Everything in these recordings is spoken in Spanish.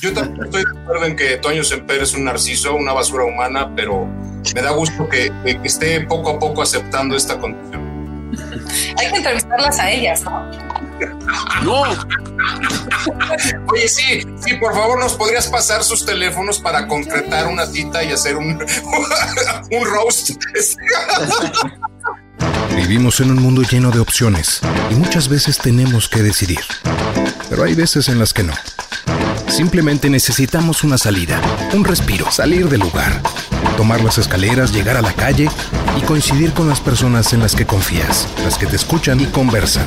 Yo también estoy de acuerdo en que Toño Semper es un narciso, una basura humana, pero me da gusto que, que esté poco a poco aceptando esta condición. Hay que entrevistarlas a ellas, ¿no? No, Oye, sí, sí, por favor, ¿nos podrías pasar sus teléfonos para concretar una cita y hacer un, un roast? Vivimos en un mundo lleno de opciones y muchas veces tenemos que decidir. Pero hay veces en las que no. Simplemente necesitamos una salida, un respiro, salir del lugar, tomar las escaleras, llegar a la calle y coincidir con las personas en las que confías, las que te escuchan y conversan.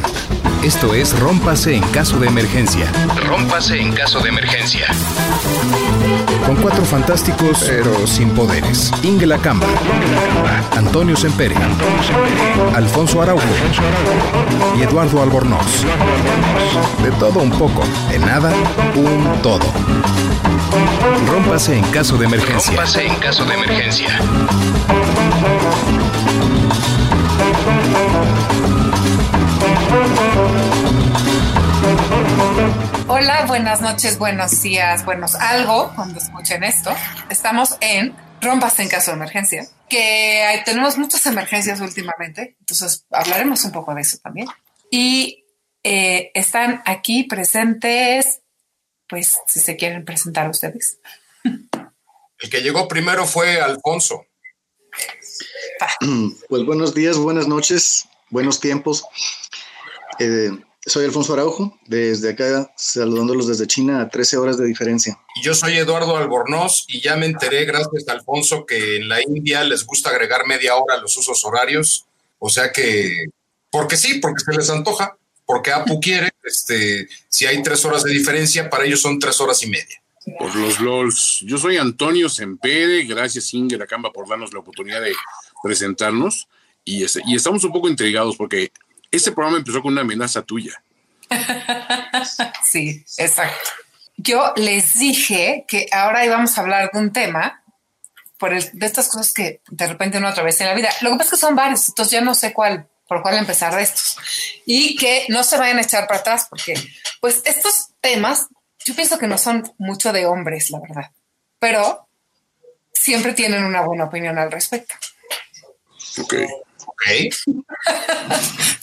Esto es Rómpase en caso de emergencia. Rómpase en caso de emergencia. Con cuatro fantásticos, pero sin poderes. Inge Lacamba, Antonio Sempere, Alfonso Araujo y Eduardo Albornoz. De todo un poco, de nada, un todo. Rómpase en caso de emergencia. Rómpase en caso de emergencia. Hola, buenas noches, buenos días, buenos algo cuando escuchen esto. Estamos en Rompas en caso de emergencia, que hay- tenemos muchas emergencias últimamente, entonces hablaremos un poco de eso también. Y eh, están aquí presentes, pues si se quieren presentar ustedes. El que llegó primero fue Alfonso. Pues buenos días, buenas noches, buenos tiempos. Eh, soy Alfonso Araujo, desde acá saludándolos desde China a 13 horas de diferencia. Y yo soy Eduardo Albornoz y ya me enteré, gracias a Alfonso, que en la India les gusta agregar media hora a los usos horarios. O sea que, porque sí, porque se les antoja, porque Apu quiere, este, si hay tres horas de diferencia, para ellos son tres horas y media. por los LOLs. Yo soy Antonio Sempere, gracias Inge Lacamba por darnos la oportunidad de presentarnos y, este- y estamos un poco intrigados porque este programa empezó con una amenaza tuya. Sí, exacto. Yo les dije que ahora íbamos a hablar de un tema por el- de estas cosas que de repente uno atraviesa en la vida. Lo que pasa es que son varios, entonces ya no sé cuál, por cuál empezar de estos. Y que no se vayan a echar para atrás, porque pues estos temas, yo pienso que no son mucho de hombres, la verdad, pero siempre tienen una buena opinión al respecto. Ok. ¿Ok?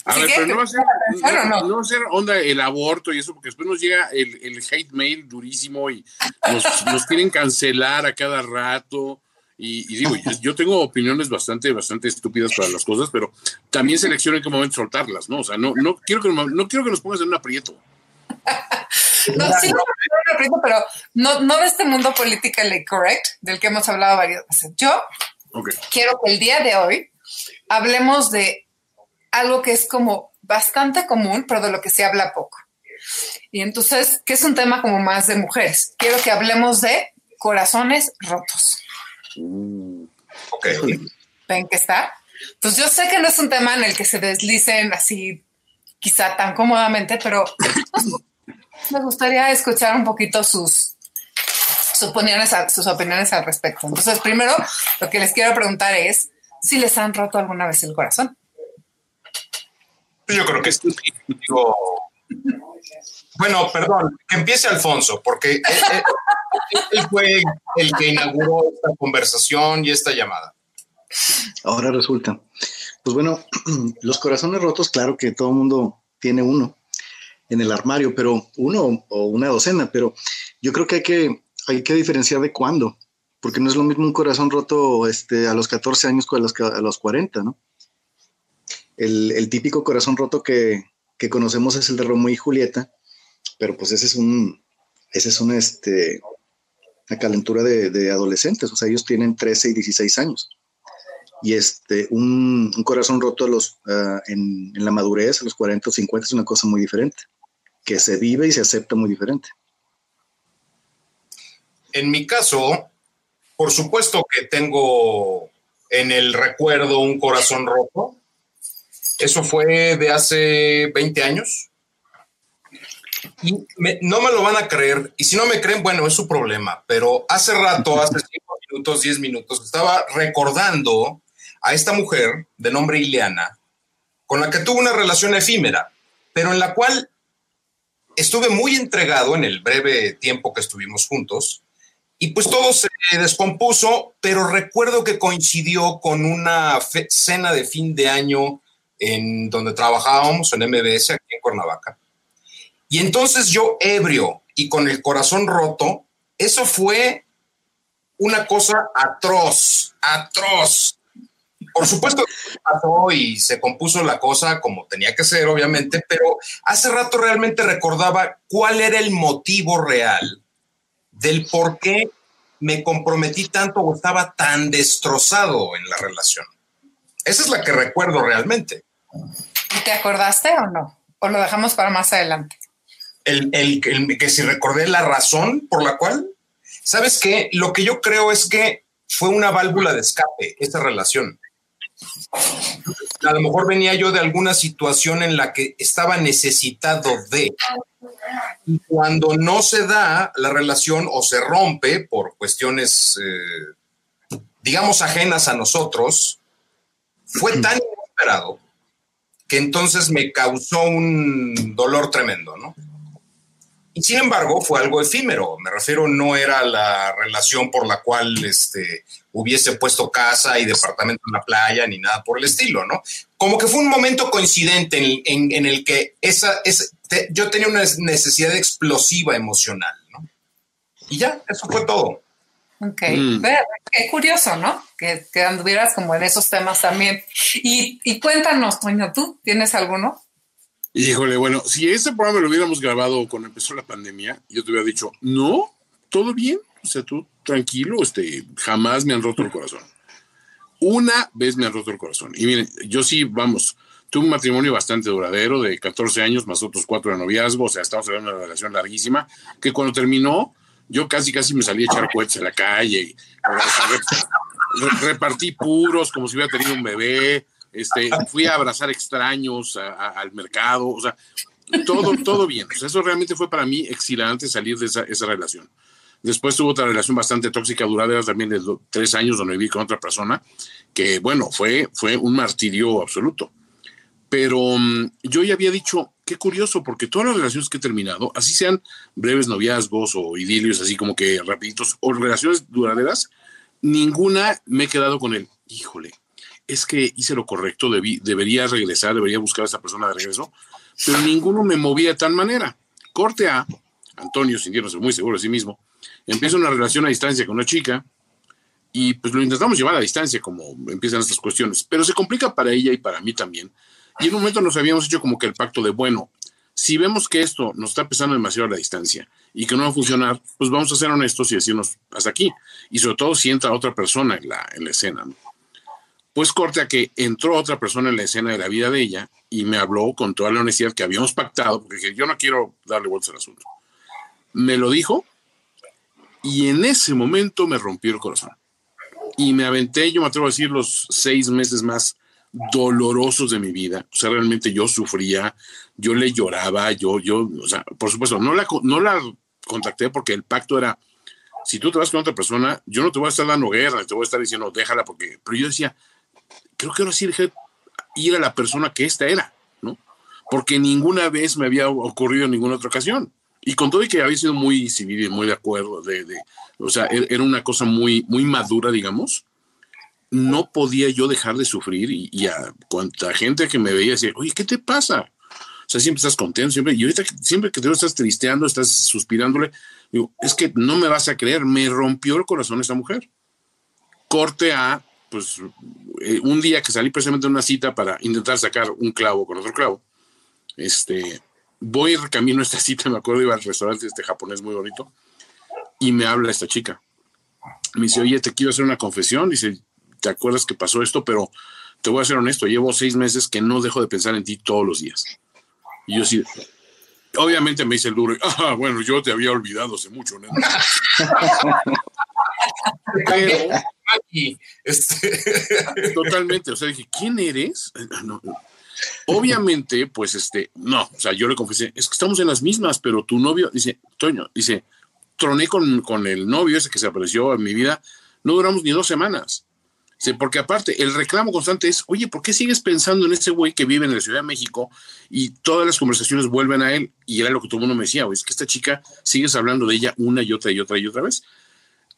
A ¿Sí ver, pero no va a ser, que- claro, no, no. no va a ser onda el aborto y eso, porque después nos llega el, el hate mail durísimo y nos, nos quieren cancelar a cada rato. Y, y digo, yo, yo tengo opiniones bastante, bastante estúpidas para las cosas, pero también selecciono en qué momento soltarlas, ¿no? O sea, no, no, quiero, que, no quiero que nos pongas en un aprieto. No, sí, pero no, no de este mundo politically correct del que hemos hablado varias veces. Yo Ok. quiero que el día de hoy hablemos de algo que es como bastante común, pero de lo que se habla poco. Y entonces, que es un tema como más de mujeres. Quiero que hablemos de corazones rotos. Ok. ¿Ven que está? Pues yo sé que no es un tema en el que se deslicen así quizá tan cómodamente, pero me gustaría escuchar un poquito sus, sus, opiniones, sus opiniones al respecto. Entonces, primero, lo que les quiero preguntar es si les han roto alguna vez el corazón. Yo creo que sí. Digo, bueno, perdón, que empiece Alfonso, porque él, él- él fue el que inauguró esta conversación y esta llamada. Ahora resulta. Pues bueno, los corazones rotos, claro que todo el mundo tiene uno en el armario, pero uno o una docena, pero yo creo que hay que, hay que diferenciar de cuándo, porque no es lo mismo un corazón roto este, a los 14 años que a los, a los 40, ¿no? El, el típico corazón roto que, que conocemos es el de Romeo y Julieta, pero pues ese es un, ese es un, este, una calentura de, de adolescentes, o sea, ellos tienen 13 y 16 años y este, un, un corazón roto los, ah, en, en la madurez, a los 40 o 50, es una cosa muy diferente, que se vive y se acepta muy diferente. En mi caso, por supuesto que tengo en el recuerdo un corazón roto. Eso fue de hace 20 años. Y me- no me lo van a creer. Y si no me creen, bueno, es su problema. Pero hace rato, hace 5 minutos, 10 minutos, estaba recordando a esta mujer de nombre Ileana, con la que tuve una relación efímera, pero en la cual estuve muy entregado en el breve tiempo que estuvimos juntos y pues todo se descompuso, pero recuerdo que coincidió con una cena de fin de año en donde trabajábamos en MBS aquí en Cuernavaca. Y entonces yo ebrio y con el corazón roto, eso fue una cosa atroz, atroz. Por supuesto, pasó y se compuso la cosa como tenía que ser, obviamente, pero hace rato realmente recordaba cuál era el motivo real del por qué me comprometí tanto o estaba tan destrozado en la relación. Esa es la que recuerdo realmente. ¿Te acordaste o no? ¿O lo dejamos para más adelante? El, el, que si recordé la razón por la cual, ¿sabes qué? Lo que yo creo es que fue una válvula de escape esta relación. A lo mejor venía yo de alguna situación en la que estaba necesitado de. Y cuando no se da la relación o se rompe por cuestiones, eh, digamos, ajenas a nosotros, fue tan inesperado que entonces me causó un dolor tremendo, ¿no? Y sin embargo, fue algo efímero. Me refiero, no era la relación por la cual este, hubiese puesto casa y departamento en la playa ni nada por el estilo, ¿no? Como que fue un momento coincidente en, el que esa, yo tenía una necesidad explosiva emocional, ¿no? Y ya, eso fue todo. Ok, mm. qué curioso, ¿no? Que, que, anduvieras como en esos temas también. Y, y cuéntanos, Toño, ¿tú tienes alguno? Híjole, bueno, si ese programa lo hubiéramos grabado cuando empezó la pandemia, yo te hubiera dicho, no, todo bien, o sea, tú tranquilo, este, jamás me han roto el corazón. Una vez me han roto el corazón. Y miren, yo sí, vamos, tuve un matrimonio bastante duradero, de 14 años, más otros cuatro de noviazgo, o sea, estamos hablando de una relación larguísima, que cuando terminó, yo casi, casi me salí a echar cohetes en la calle, repartí puros como si hubiera tenido un bebé, este, fui a abrazar extraños al mercado, o sea, todo, todo bien. eso realmente fue para mí exhilarante salir de esa, relación. Después tuve otra relación bastante tóxica, duradera también de tres años, donde viví con otra persona, que bueno, fue, fue un martirio absoluto. Pero mm, yo ya había dicho, qué curioso, porque todas las relaciones que he terminado, así sean breves noviazgos o idilios, así como que rapiditos, o relaciones duraderas, ninguna me he quedado con el, híjole, es que hice lo correcto, debería regresar, debería buscar a esa persona de regreso, pero ninguno me movía de tal manera. Corte a Antonio, sintiéndose muy seguro de sí mismo, empieza una relación a distancia con una chica y pues lo intentamos llevar a distancia como empiezan estas cuestiones, pero se complica para ella y para mí también. Y en un momento nos habíamos hecho como que el pacto de, bueno, si vemos que esto nos está pesando demasiado la distancia y que no va a funcionar, pues vamos a ser honestos y decirnos hasta aquí. Y sobre todo si entra otra persona en la, en la escena. Pues corte a que entró otra persona en la escena de la vida de ella y me habló con toda la honestidad que habíamos pactado, porque dije, yo no quiero darle vueltas al asunto. Me lo dijo y en ese momento me rompió el corazón. Y me aventé, yo me atrevo a decir, los seis meses más dolorosos de mi vida. O sea, realmente yo sufría, yo le lloraba, yo, yo, o sea, por supuesto, no la, no la contacté porque el pacto era, si tú te vas con otra persona, yo no te voy a estar dando guerra, te voy a estar diciendo, déjala, porque, pero yo decía, creo que ahora sí dejé ir a la persona que esta era, ¿no? Porque ninguna vez me había ocurrido en ninguna otra ocasión. Y con todo y que había sido muy civil y muy de acuerdo, de, o sea, er, era una cosa muy, muy madura, digamos, no podía yo dejar de sufrir y, a cuanta gente que me veía decía, oye, ¿qué te pasa? O sea, siempre estás contento, siempre, y ahorita siempre que te estás tristeando, estás suspirándole, digo, es que no me vas a creer, me rompió el corazón esa mujer. Corte a pues eh, un día que salí precisamente de una cita para intentar sacar un clavo con otro clavo, este, voy camino a esta cita, me acuerdo, iba al restaurante este japonés muy bonito, y me habla esta chica. Me dice, oye, te quiero hacer una confesión. Dice, ¿te acuerdas que pasó esto? Pero te voy a ser honesto, llevo seis meses que no dejo de pensar en ti todos los días. Y yo sí, obviamente me dice el duro, ah, bueno, yo te había olvidado hace mucho, ¿no? Pero, este, Totalmente, o sea, dije, ¿quién eres? Obviamente, pues este, no, o sea, yo le confesé, es que estamos en las mismas, pero tu novio, dice, Toño, dice, troné con, con el novio ese que se apareció en mi vida, no duramos ni dos semanas. Sí, porque aparte, el reclamo constante es, oye, ¿por qué sigues pensando en ese güey que vive en la Ciudad de México y todas las conversaciones vuelven a él? Y era lo que todo el mundo me decía, es que esta chica sigues hablando de ella una y otra y otra y otra vez.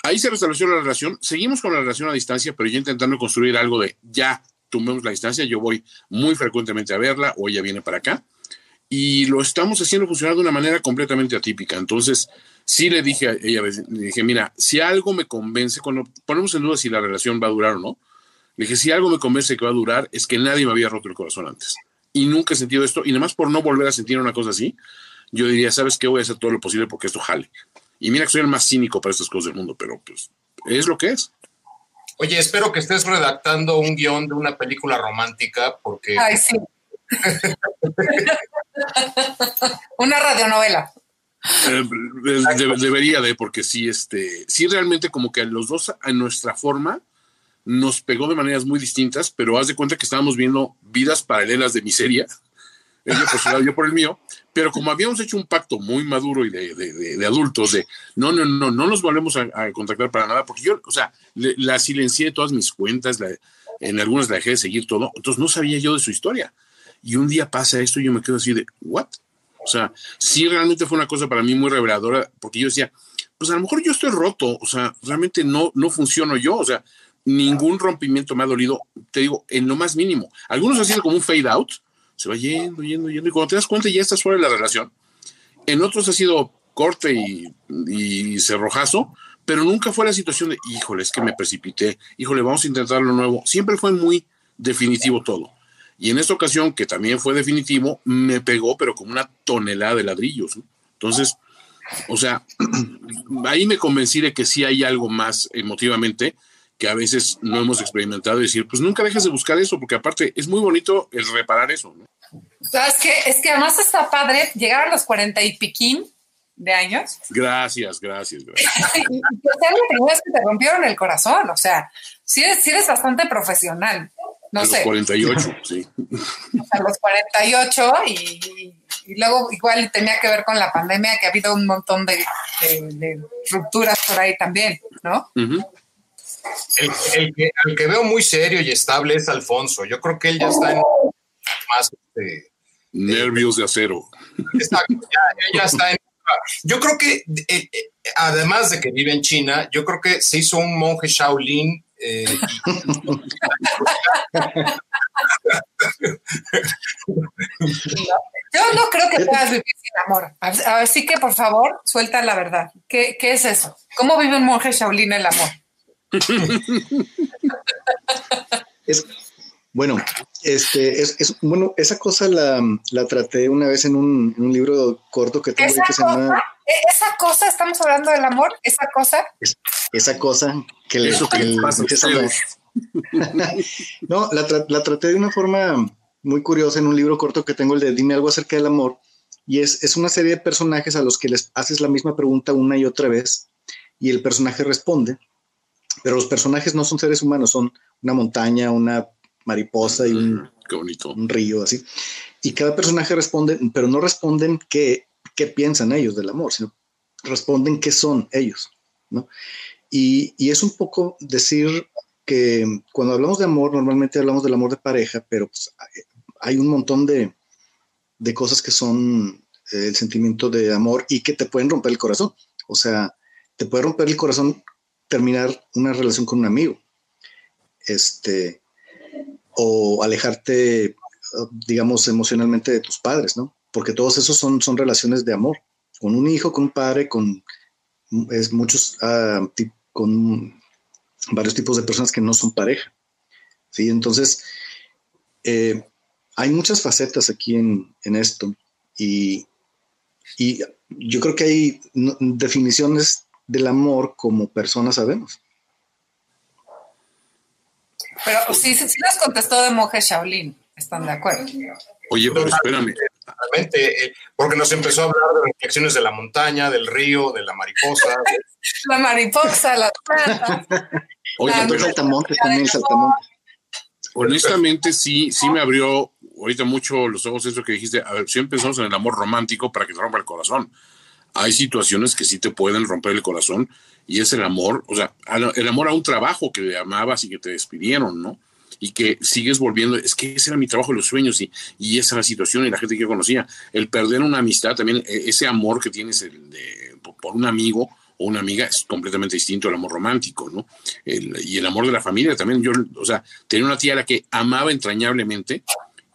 Ahí se restableció la relación, seguimos con la relación a distancia, pero yo intentando construir algo de ya tomemos la distancia, yo voy muy frecuentemente a verla o ella viene para acá y lo estamos haciendo funcionar de una manera completamente atípica. Entonces, sí le dije a ella, le dije, mira, si algo me convence, cuando ponemos en duda si la relación va a durar o no, le dije, si algo me convence que va a durar, es que nadie me había roto el corazón antes. Y nunca he sentido esto, y nada más por no volver a sentir una cosa así, yo diría, ¿sabes qué? Voy a hacer todo lo posible porque esto jale. Y mira que soy el más cínico para estas cosas del mundo, pero pues es lo que es. Oye, espero que estés redactando un guion de una película romántica porque... Ay, sí. una radionovela. Eh, debería de, porque sí, este, sí realmente como que a los dos, a nuestra forma, nos pegó de maneras muy distintas, pero haz de cuenta que estábamos viendo vidas paralelas de miseria, ella por su lado, yo por el mío, pero como habíamos hecho un pacto muy maduro y de, adultos, de no, no, no, no nos volvemos a, contactar para nada, porque yo, o sea, la silencié de todas mis cuentas, en algunas la dejé de seguir todo, entonces no sabía yo de su historia. Y un día pasa esto y yo me quedo así de, ¿what? O sea, sí realmente fue una cosa para mí muy reveladora, porque yo decía, pues a lo mejor yo estoy roto, o sea, realmente no, no funciono yo, o sea, ningún rompimiento me ha dolido, te digo, en lo más mínimo. Algunos ha sido como un fade out, se va yendo, yendo, yendo, y cuando te das cuenta ya estás fuera de la relación. En otros ha sido corte y, cerrojazo, pero nunca fue la situación de, híjole, es que me precipité, híjole, vamos a intentar lo nuevo. Siempre fue muy definitivo todo. Y en esta ocasión, que también fue definitivo, me pegó, pero como una tonelada de ladrillos. Entonces, o sea, ahí me convencí de que sí hay algo más emotivamente que a veces no hemos experimentado y decir, pues nunca dejes de buscar eso, porque aparte es muy bonito el reparar eso. ¿no? Es que, es que además está padre llegar a los cuarenta y piquín de años. Gracias, gracias, gracias. y que que te rompieron el corazón, o sea, sí eres, eres bastante profesional. No a sé. los 48, sí. A los 48 y, y, luego igual tenía que ver con la pandemia, que ha habido un montón de, rupturas por ahí también, ¿no? El, que, el, que, veo muy serio y estable es Alfonso. Yo creo que él ya está en más... Este, Nervios de acero. Exacto, ya, ya está en yo creo que, eh, eh, además de que vive en China, yo creo que se hizo un monje Shaolin eh, Yo no creo que puedas vivir sin amor. Así que, por favor, suelta la verdad. ¿Qué, es eso? ¿Cómo vive un monje Shaolin el amor? bueno, este, es, bueno, esa cosa la, traté una vez en un, libro corto que tengo que se llama e, esa cosa, estamos hablando del amor, esa cosa. esa cosa que le que No, la, traté de una forma muy curiosa en un libro corto que tengo, el de Dime algo acerca del amor. Y es, es una serie de personajes a los que les haces la misma pregunta una y otra vez y el personaje responde. Pero los personajes no son seres humanos, son una montaña, una mariposa y un, un río así. Y cada personaje responde, pero no responden qué, qué piensan ellos del amor, sino responden qué son ellos, ¿no? Y, y, es un poco decir que cuando hablamos de amor, normalmente hablamos del amor de pareja, pero pues, hay un montón de, de cosas que son eh, el sentimiento de amor y que te pueden romper el corazón. O sea, te puede romper el corazón terminar una relación con un amigo. Este, o alejarte, digamos, emocionalmente de tus padres, ¿no? Porque todos esos son, son relaciones de amor. Con un hijo, con un padre, con es muchos, ah, con varios tipos de personas que no son pareja. ¿sí? Entonces, eh, hay muchas facetas aquí en, esto y, y, yo creo que hay definiciones del amor como personas sabemos. Pero sí, sí, sí les contestó de monje Shaolin, ¿están de acuerdo? Oye, pero espérame. Eh, porque nos empezó a hablar de reflexiones de la montaña, del río, de la mariposa. la mariposa, la planta. Oye, pero saltamontes también, saltamontes. Honestamente, sí, sí me abrió ahorita mucho los ojos eso que dijiste. A ver, si empezamos en el amor romántico para que te rompa el corazón. Hay situaciones que sí te pueden romper el corazón y es el amor, o sea, el amor a un trabajo que amabas y que te despidieron, ¿no? Y que sigues volviendo, es que ese era mi trabajo los sueños y, y esa era la situación y la gente que yo conocía. El perder una amistad, también e, ese amor que tienes de, por un amigo o una amiga es completamente distinto al amor romántico, ¿no? y el amor de la familia también. Yo, o sea, tenía una tía a la que amaba entrañablemente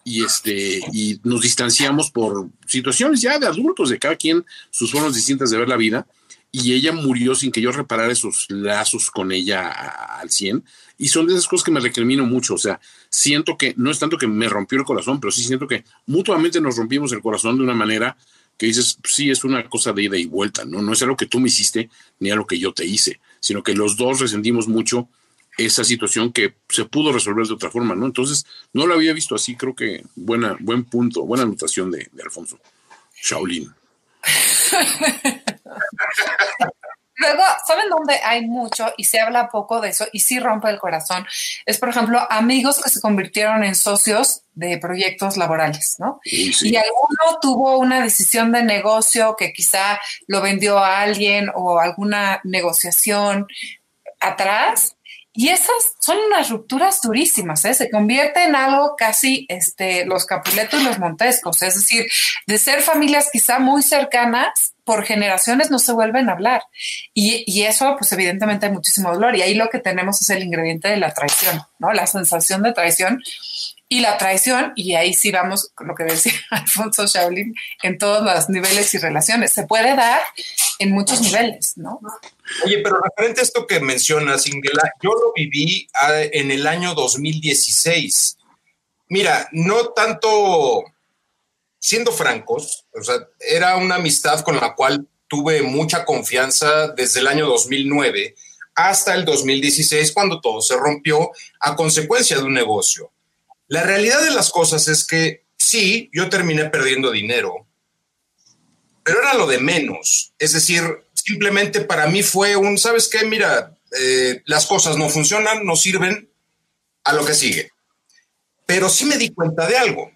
y este y nos distanciamos por situaciones ya de adultos, de cada quien sus formas distintas de ver la vida y ella murió sin que yo reparara esos lazos con ella al 100 y son de esas cosas que me recrimino mucho, o sea, siento que no es tanto que me rompió el corazón, pero sí siento que mutuamente nos rompimos el corazón de una manera que dices, sí, es una cosa de ida y vuelta, ¿no? No es algo que tú me hiciste ni algo que yo te hice, sino que los dos resentimos mucho esa situación que se pudo resolver de otra forma, ¿no? Entonces, no lo había visto así, creo que buena, buen punto, buena anotación de, de Alfonso. Shaolin. Luego, ¿saben dónde hay mucho y se habla poco de eso y sí rompe el corazón? Es, por ejemplo, amigos que se convirtieron en socios de proyectos laborales, ¿no? Y alguno tuvo una decisión de negocio que quizá lo vendió a alguien o alguna negociación atrás y esas son unas rupturas durísimas, ¿eh? se convierte en algo casi este, los Capuletos y los Montescos, es decir, de ser familias quizá muy cercanas, por generaciones no se vuelven a hablar. Y, y, eso, pues evidentemente hay muchísimo dolor. Y ahí lo que tenemos es el ingrediente de la traición, ¿no? La sensación de traición y la traición, y ahí sí vamos con lo que decía Alfonso Shaolin, en todos los niveles y relaciones. Se puede dar en muchos niveles, ¿no? Oye, pero referente a esto que mencionas, Ingela, yo lo viví ah, en el año 2016. Mira, no tanto, siendo francos, o sea, era una amistad con la cual tuve mucha confianza desde el año 2009 hasta el 2016, cuando todo se rompió a consecuencia de un negocio. La realidad de las cosas es que sí, yo terminé perdiendo dinero, pero era lo de menos. Es decir, simplemente para mí fue un, ¿sabes qué? Mira, eh, las cosas no funcionan, no sirven a lo que sigue. Pero sí me di cuenta de algo,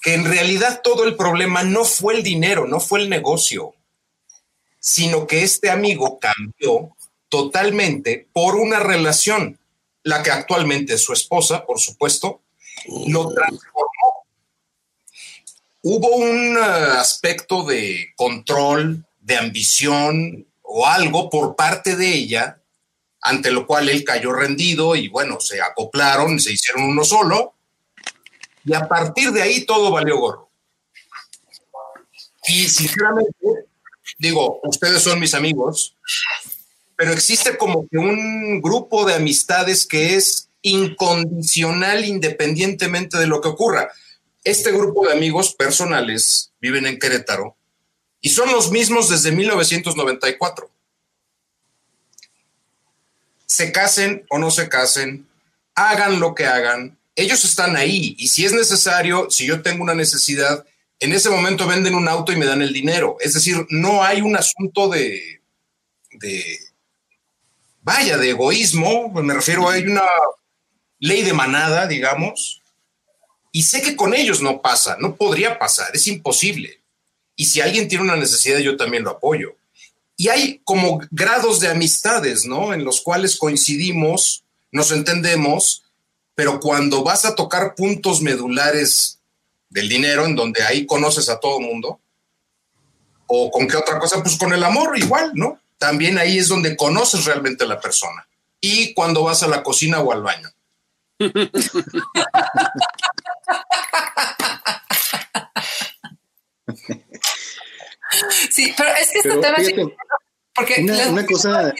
que en realidad todo el problema no fue el dinero, no fue el negocio, sino que este amigo cambió totalmente por una relación la que actualmente es su esposa, por supuesto, lo transformó. Hubo un eh, aspecto de control, de ambición o algo por parte de ella, ante lo cual él cayó rendido y bueno, se acoplaron, se hicieron uno solo, y a partir de ahí todo valió gorro. Y sinceramente, digo, ustedes son mis amigos, pero existe como que un grupo de amistades que es incondicional independientemente de lo que ocurra. Este grupo de amigos personales viven en Querétaro y son los mismos desde 1994. Se casen o no se casen, hagan lo que hagan, ellos están ahí y si es necesario, si yo tengo una necesidad, en ese momento venden un auto y me dan el dinero. Es decir, no hay un asunto de, vaya, de egoísmo, me refiero a una ley de manada, digamos, y sé que con ellos no pasa, no podría pasar, es imposible. Y si alguien tiene una necesidad, yo también lo apoyo. Y hay como grados de amistades, ¿no? En los cuales coincidimos, nos entendemos, pero cuando vas a tocar puntos medulares del dinero, en donde ahí conoces a todo mundo, o con qué otra cosa, pues con el amor igual, ¿no? también ahí es donde conoces realmente a la persona. Y cuando vas a la cocina o al baño. Sí, pero es que este tema porque una, cosa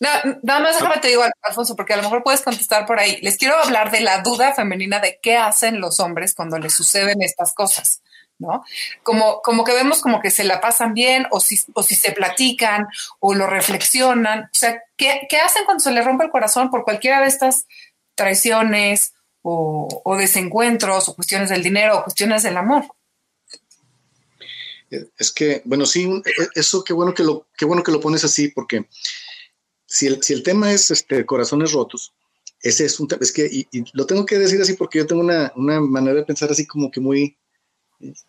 nada más déjame te digo, Alfonso, porque a lo mejor puedes contestar por ahí. Les quiero hablar de la duda femenina de qué hacen los hombres cuando les suceden estas cosas. ¿no? Como, como que vemos como que se la pasan bien o si, o si se platican o lo reflexionan. O sea, ¿qué, hacen cuando se les rompe el corazón por cualquiera de estas traiciones o, desencuentros o cuestiones del dinero o cuestiones del amor? Es que, bueno, sí, e, eso qué bueno que lo, qué bueno que lo pones así, porque si el, si el tema es este, corazones rotos, ese es un tema, es que, y, lo tengo que decir así porque yo tengo una, una manera de pensar así como que muy,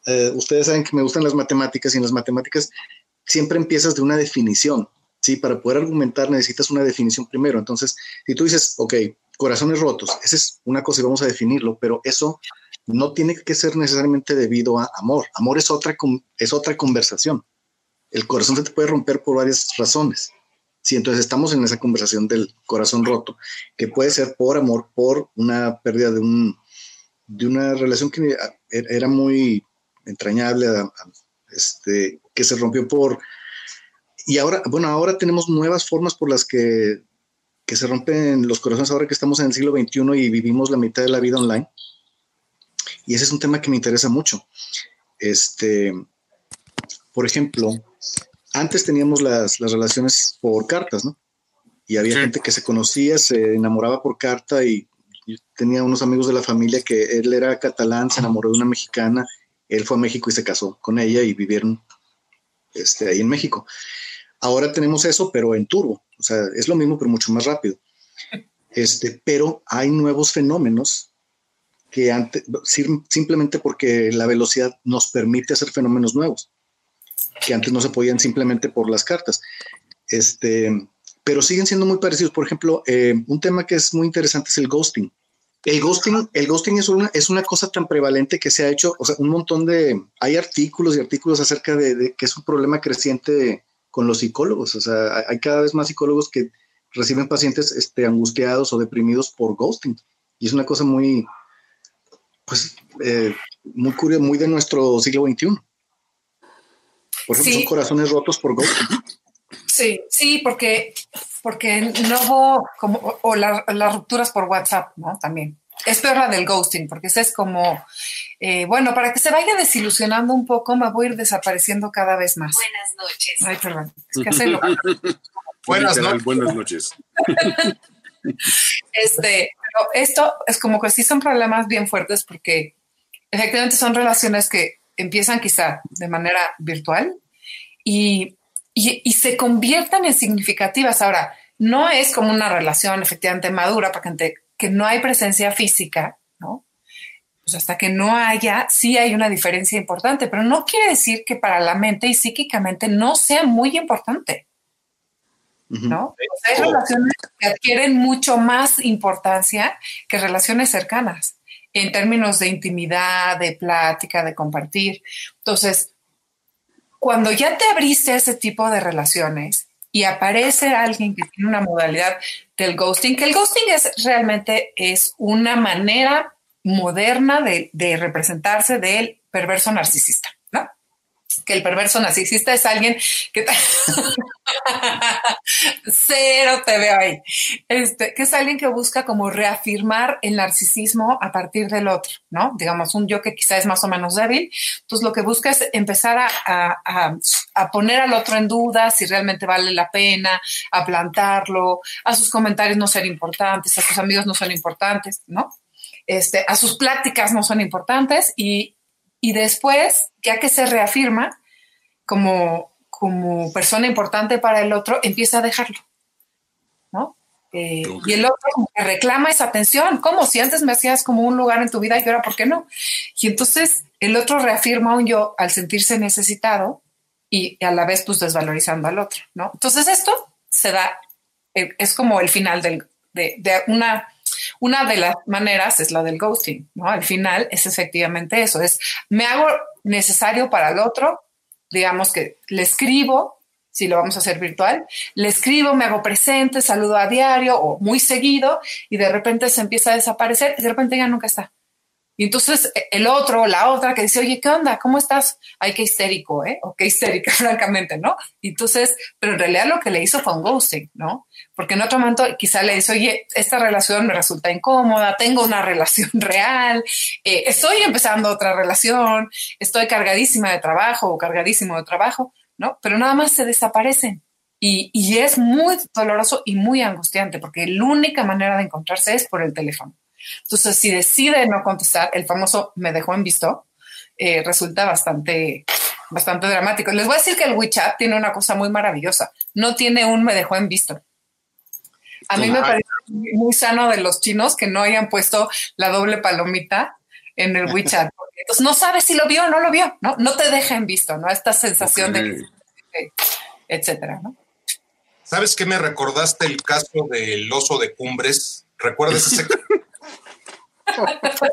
eh, ustedes saben que me gustan las matemáticas y en las matemáticas siempre empiezas de una definición. Sí, para poder argumentar necesitas una definición primero. Entonces, si tú dices, ok, corazones rotos, esa es una cosa y vamos a definirlo, pero eso no tiene que ser necesariamente debido a amor. Amor es otra, es otra conversación. El corazón se te puede romper por varias razones. Sí, entonces estamos en esa conversación del corazón roto, que puede ser por amor, por una pérdida de, un, de una relación que era muy entrañable, este, que se rompió por... Y ahora, bueno, ahora tenemos nuevas formas por las que, que se rompen los corazones ahora que estamos en el siglo XXI y vivimos la mitad de la vida online. Y ese es un tema que me interesa mucho. Este, por ejemplo, antes teníamos las, relaciones por cartas, ¿no? Y había gente que se conocía, se enamoraba por carta y tenía unos amigos de la familia que él era catalán, se enamoró de una mexicana, él fue a México y se casó con ella y vivieron este, ahí en México. Ahora tenemos eso, pero en turbo, o sea, es lo mismo, pero mucho más rápido. Este, pero hay nuevos fenómenos que antes, simplemente porque la velocidad nos permite hacer fenómenos nuevos que antes no se podían simplemente por las cartas. Este, pero siguen siendo muy parecidos. Por ejemplo, eh, un tema que es muy interesante es el ghosting. El ghosting, el ghosting es una, es una cosa tan prevalente que se ha hecho, o sea, un montón de, hay artículos y artículos acerca de, que es un problema creciente con los psicólogos. O sea, hay cada vez más psicólogos que reciben pacientes este, angustiados o deprimidos por ghosting. Y es una cosa muy, pues, eh, muy curiosa, muy de nuestro siglo XXI. Por ejemplo, son corazones rotos por ghosting. Sí, sí, porque, porque no hubo como, o las rupturas por WhatsApp, ¿no? También. Es peor la del ghosting, porque ese es como, eh, bueno, para que se vaya desilusionando un poco, me voy a ir desapareciendo cada vez más. Buenas noches. Ay, perdón. Es que hacerlo. buenas, noches. buenas noches. este, pero esto es como que sí son problemas bien fuertes porque efectivamente son relaciones que empiezan quizá de manera virtual y, se conviertan en significativas. Ahora, no es como una relación efectivamente madura, porque que no hay presencia física, ¿no? Pues hasta que no haya, sí hay una diferencia importante, pero no quiere decir que para la mente y psíquicamente no sea muy importante. ¿No? hay relaciones que adquieren mucho más importancia que relaciones cercanas en términos de intimidad, de plática, de compartir. Entonces, cuando ya te abriste a ese tipo de relaciones y aparece alguien que tiene una modalidad del ghosting, que el ghosting es realmente es una manera moderna de, de representarse del perverso narcisista que el perverso narcisista es alguien que cero te veo ahí, este, que es alguien que busca como reafirmar el narcisismo a partir del otro, ¿no? Digamos, un yo que quizá es más o menos débil, pues lo que busca es empezar a, a poner al otro en duda si realmente vale la pena, a plantarlo, a sus comentarios no ser importantes, a sus amigos no son importantes, ¿no? Este, a sus pláticas no son importantes y, y después, ya que se reafirma como, como persona importante para el otro, empieza a dejarlo, ¿no? Eh, y el otro reclama esa atención, como si antes me hacías como un lugar en tu vida y ahora, ¿por qué no? Y entonces el otro reafirma un yo al sentirse necesitado y a la vez pues desvalorizando al otro, ¿no? Entonces esto se da, eh, es como el final del, de, de una una de las maneras es la del ghosting, ¿no? Al final es efectivamente eso, es me hago necesario para el otro, digamos que le escribo, si lo vamos a hacer virtual, le escribo, me hago presente, saludo a diario o muy seguido y de repente se empieza a desaparecer y de repente ya nunca está. Y entonces e, el otro, la otra que dice, oye, ¿qué onda? ¿Cómo estás? Ay, qué histérico, ¿eh? O qué histérica, francamente, ¿no? Y entonces, pero en realidad lo que le hizo fue un ghosting, ¿no? Porque en otro momento quizá le dice, oye, esta relación me resulta incómoda, tengo una relación real, eh, estoy empezando otra relación, estoy cargadísima de trabajo o cargadísimo de trabajo, ¿no? Pero nada más se desaparecen. Y, y es muy doloroso y muy angustiante porque la única manera de encontrarse es por el teléfono. Entonces, si decide no contestar, el famoso me dejó en visto, eh, resulta bastante, bastante dramático. Les voy a decir que el WeChat tiene una cosa muy maravillosa. No tiene un me dejó en visto. A mí me parece muy sano de los chinos que no hayan puesto la doble palomita en el WeChat. Entonces no sabes si lo vio o no lo vio, ¿no? No te deja en visto, ¿no? Esta sensación de, etcétera, ¿no? ¿Sabes qué me recordaste el caso del oso de Cumbres? ¿Recuerdas ese caso?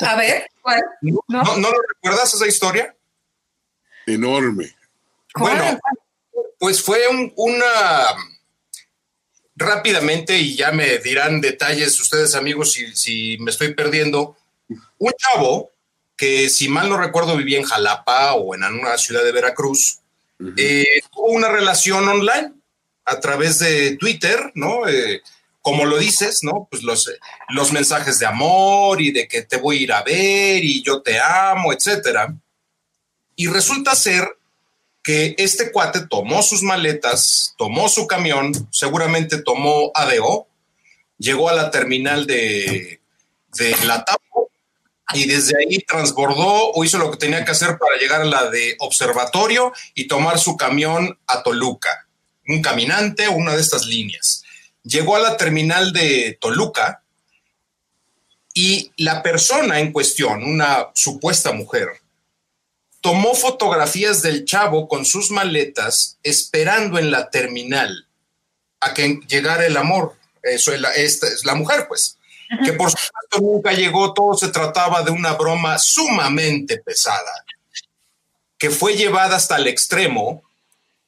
A ver, ¿cuál? ¿No? ¿No, lo recuerdas esa historia? Enorme. Bueno, pues fue una rápidamente, y ya me dirán detalles ustedes amigos si, si me estoy perdiendo, un chavo que si mal no recuerdo vivía en Jalapa o en una ciudad de Veracruz, eh, tuvo una relación online a través de Twitter, ¿no? Eh, como lo dices, ¿no? Pues los, los mensajes de amor y de que te voy a ir a ver y yo te amo, etcétera. Y resulta ser que este cuate tomó sus maletas, tomó su camión, seguramente tomó ADO, llegó a la terminal de, de la Tapo y desde ahí transbordó o hizo lo que tenía que hacer para llegar a la de observatorio y tomar su camión a Toluca. Un caminante, una de estas líneas. Llegó a la terminal de Toluca y la persona en cuestión, una supuesta mujer, tomó fotografías del chavo con sus maletas esperando en la terminal a que llegara el amor. Eso es la, esta es la mujer, pues. Que por supuesto nunca llegó, todo se trataba de una broma sumamente pesada, que fue llevada hasta el extremo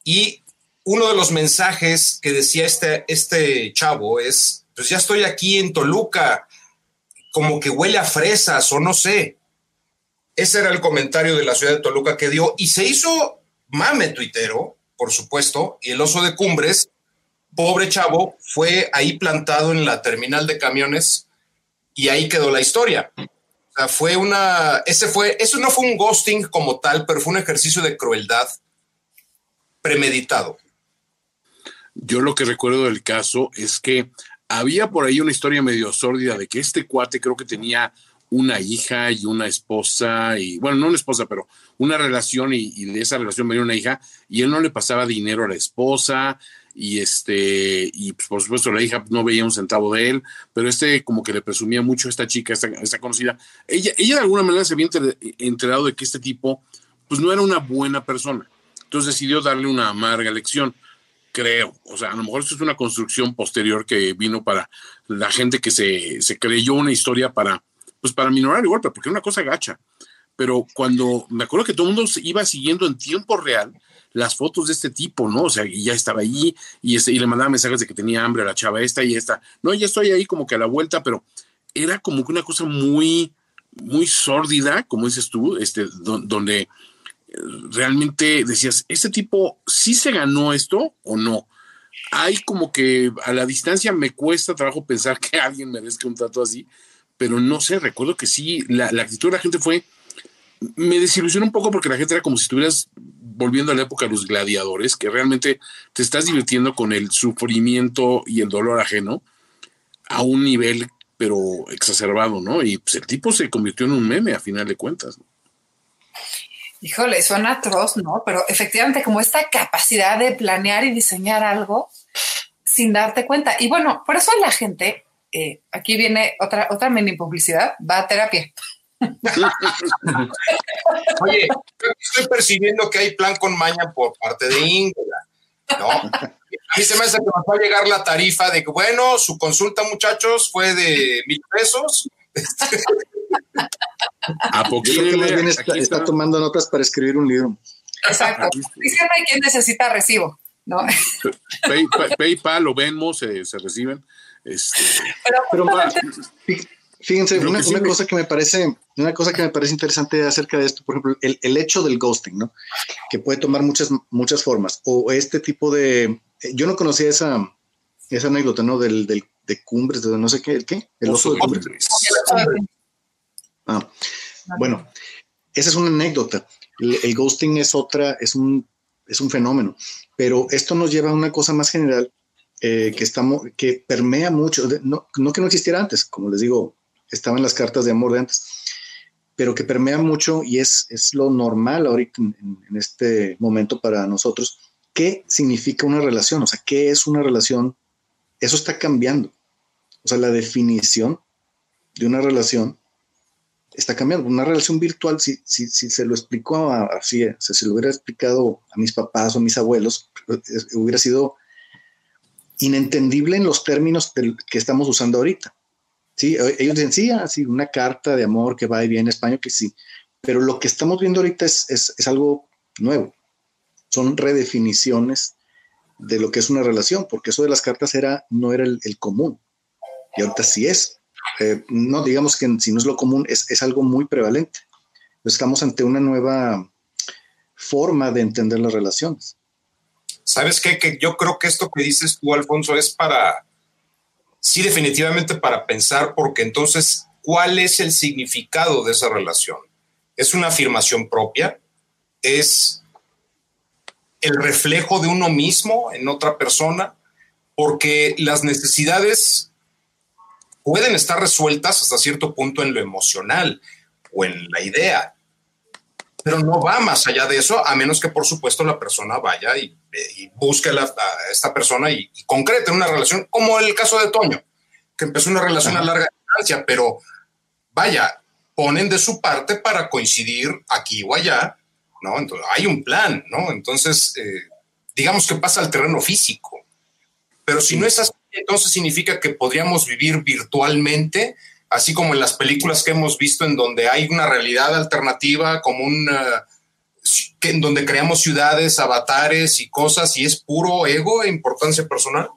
y uno de los mensajes que decía este, este chavo es, pues ya estoy aquí en Toluca, como que huele a fresas o no sé. Ese era el comentario de la ciudad de Toluca que dio y se hizo mame tuitero, por supuesto, y el oso de Cumbres, pobre chavo, fue ahí plantado en la terminal de camiones y ahí quedó la historia. O sea, fue una, ese fue, eso no fue un ghosting como tal, pero fue un ejercicio de crueldad premeditado. Yo lo que recuerdo del caso es que había por ahí una historia medio sórdida de que este cuate creo que tenía una hija y una esposa, y bueno, no una esposa, pero una relación y, de esa relación venía una hija, y él no le pasaba dinero a la esposa, y este, y pues, por supuesto la hija no veía un centavo de él, pero este como que le presumía mucho a esta chica, esta, esta conocida. Ella, ella de alguna manera se había enterado de que este tipo, pues no era una buena persona. Entonces decidió darle una amarga lección creo. O sea, a lo mejor esto es una construcción posterior que vino para la gente que se, se creyó una historia para pues para minorar el golpe, porque es una cosa gacha. Pero cuando me acuerdo que todo el mundo iba siguiendo en tiempo real las fotos de este tipo, ¿no? O sea, y ya estaba allí y, este, y le mandaba mensajes de que tenía hambre a la chava esta y esta. No, ya estoy ahí como que a la vuelta, pero era como que una cosa muy, muy sórdida, como dices tú, este, donde eh, realmente decías, ¿este tipo sí se ganó esto o no? Hay como que a la distancia me cuesta trabajo pensar que alguien merezca un trato así, pero no sé, recuerdo que sí, la, actitud de la gente fue, me desilusionó un poco porque la gente era como si estuvieras volviendo a la época de los gladiadores, que realmente te estás divirtiendo con el sufrimiento y el dolor ajeno a un nivel pero exacerbado, ¿no? Y pues el tipo se convirtió en un meme a final de cuentas. Híjole, suena atroz, ¿no? Pero efectivamente como esta capacidad de planear y diseñar algo sin darte cuenta. Y bueno, por eso la gente eh, aquí viene otra, otra mini publicidad, va a terapia. Oye, estoy percibiendo que hay plan con maña por parte de Inglaterra, ¿no? A mí se me hace que nos va a llegar la tarifa de que, bueno, su consulta, muchachos, fue de mil pesos. ¿A poco está, tomando notas para escribir un libro. Exacto. Y siempre hay quien necesita recibo, ¿no? PayPal o Venmo se, se reciben. Este, pero, fíjense, una, cosa que me parece, una cosa que me parece interesante acerca de esto, por ejemplo, el, hecho del ghosting, ¿no? Que puede tomar muchas, muchas formas. O este tipo de, yo no conocía esa, esa anécdota, ¿no? Del, del de cumbres, de no sé qué, ¿qué? El oso de cumbres. Ah, bueno, esa es una anécdota. El, ghosting es otra, es un, es un fenómeno. Pero esto nos lleva a una cosa más general eh, que, estamos, que permea mucho, no, no, que no existiera antes, como les digo, estaban las cartas de amor de antes, pero que permea mucho y es, es lo normal ahorita en, este momento para nosotros. ¿Qué significa una relación? O sea, ¿qué es una relación? Eso está cambiando. O sea, la definición de una relación está cambiando. Una relación virtual, si, si, si se lo explicó así, si se lo hubiera explicado a mis papás o mis abuelos, hubiera sido inentendible en los términos que estamos usando ahorita. Sí, ellos dicen, sí, ah, una carta de amor que va y viene en español, que sí, pero lo que estamos viendo ahorita es, es, es algo nuevo. Son redefiniciones de lo que es una relación, porque eso de las cartas era, no era el, común, y ahorita sí es. Eh, no digamos que si no es lo común, es, es algo muy prevalente. Estamos ante una nueva forma de entender las relaciones. ¿Sabes qué? Que yo creo que esto que dices tú, Alfonso, es para, sí, definitivamente para pensar, porque entonces, ¿cuál es el significado de esa relación? ¿Es una afirmación propia? ¿Es el reflejo de uno mismo en otra persona? Porque las necesidades pueden estar resueltas hasta cierto punto en lo emocional o en la idea, pero no va más allá de eso, a menos que por supuesto la persona vaya y, busque a, esta persona y, concrete una relación, como el caso de Toño, que empezó una relación a larga distancia, pero vaya, ponen de su parte para coincidir aquí o allá, ¿no? Entonces, hay un plan, ¿no? Entonces, eh, digamos que pasa al terreno físico, pero si no es así, entonces significa que podríamos vivir virtualmente así como en las películas que hemos visto en donde hay una realidad alternativa, como una, en donde creamos ciudades, avatares y cosas, y es puro ego e importancia personal?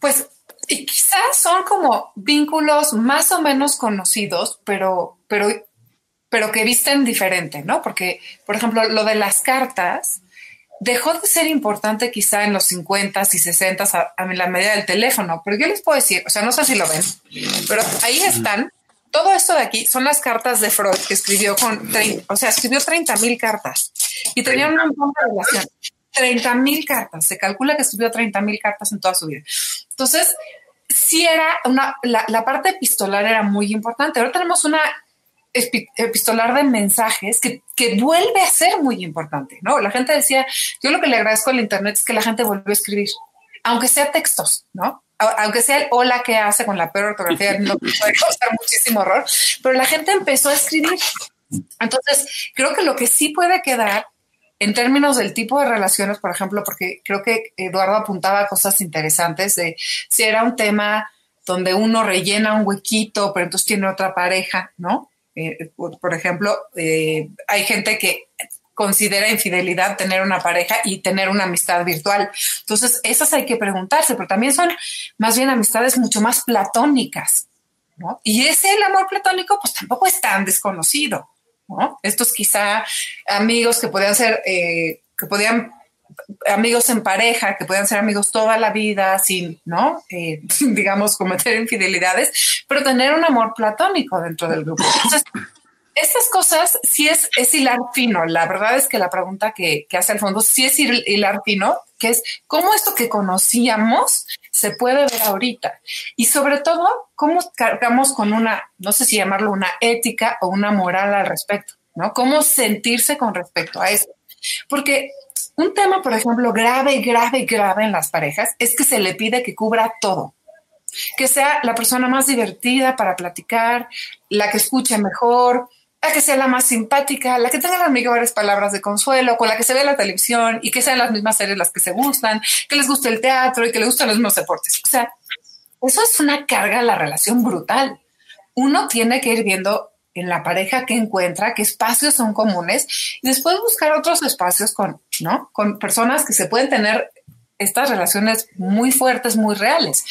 Pues quizás son como vínculos más o menos conocidos, pero, pero, pero que visten diferente, ¿no? Porque, por ejemplo, lo de las cartas, dejó de ser importante quizá en los 50 y 60 a, a, la medida del teléfono, pero yo les puedo decir, o sea, no sé si lo ven, pero ahí están. Todo esto de aquí son las cartas de Freud que escribió con, 30, o sea, escribió 30 mil cartas y tenía una relación. 30 mil cartas, se calcula que escribió 30 mil cartas en toda su vida. Entonces, sí era una, la, la parte epistolar era muy importante. Ahora tenemos una epistolar de mensajes que, que, vuelve a ser muy importante, ¿no? La gente decía, yo lo que le agradezco al Internet es que la gente vuelve a escribir, aunque sea textos, ¿no? Aunque sea el hola que hace con la peor ortografía, no puede causar muchísimo horror, pero la gente empezó a escribir. Entonces, creo que lo que sí puede quedar en términos del tipo de relaciones, por ejemplo, porque creo que Eduardo apuntaba cosas interesantes de si era un tema donde uno rellena un huequito, pero entonces tiene otra pareja, ¿no? Eh, por, ejemplo, eh, hay gente que considera infidelidad tener una pareja y tener una amistad virtual. Entonces, esas hay que preguntarse, pero también son más bien amistades mucho más platónicas. ¿no? Y ese el amor platónico, pues tampoco es tan desconocido. ¿no? Estos quizá amigos que podían ser, eh, que podían amigos en pareja, que puedan ser amigos toda la vida sin, ¿no? Eh, digamos, cometer infidelidades, pero tener un amor platónico dentro del grupo. Entonces, estas cosas sí es, es hilar fino. La verdad es que la pregunta que, que hace al fondo sí es hilar fino, que es cómo esto que conocíamos se puede ver ahorita. Y sobre todo, cómo cargamos con una, no sé si llamarlo una ética o una moral al respecto, ¿no? Cómo sentirse con respecto a eso. Porque un tema, por ejemplo, grave, grave, grave en las parejas es que se le pide que cubra todo. Que sea la persona más divertida para platicar, la que escuche mejor, la que sea la más simpática, la que tenga las mejores palabras de consuelo, con la que se ve la televisión y que sean las mismas series las que se gustan, que les guste el teatro y que les gusten los mismos deportes. O sea, eso es una carga a la relación brutal. Uno tiene que ir viendo en la pareja que encuentra, qué espacios son comunes y después buscar otros espacios con, ¿no? Con personas que se pueden tener estas relaciones muy fuertes, muy reales.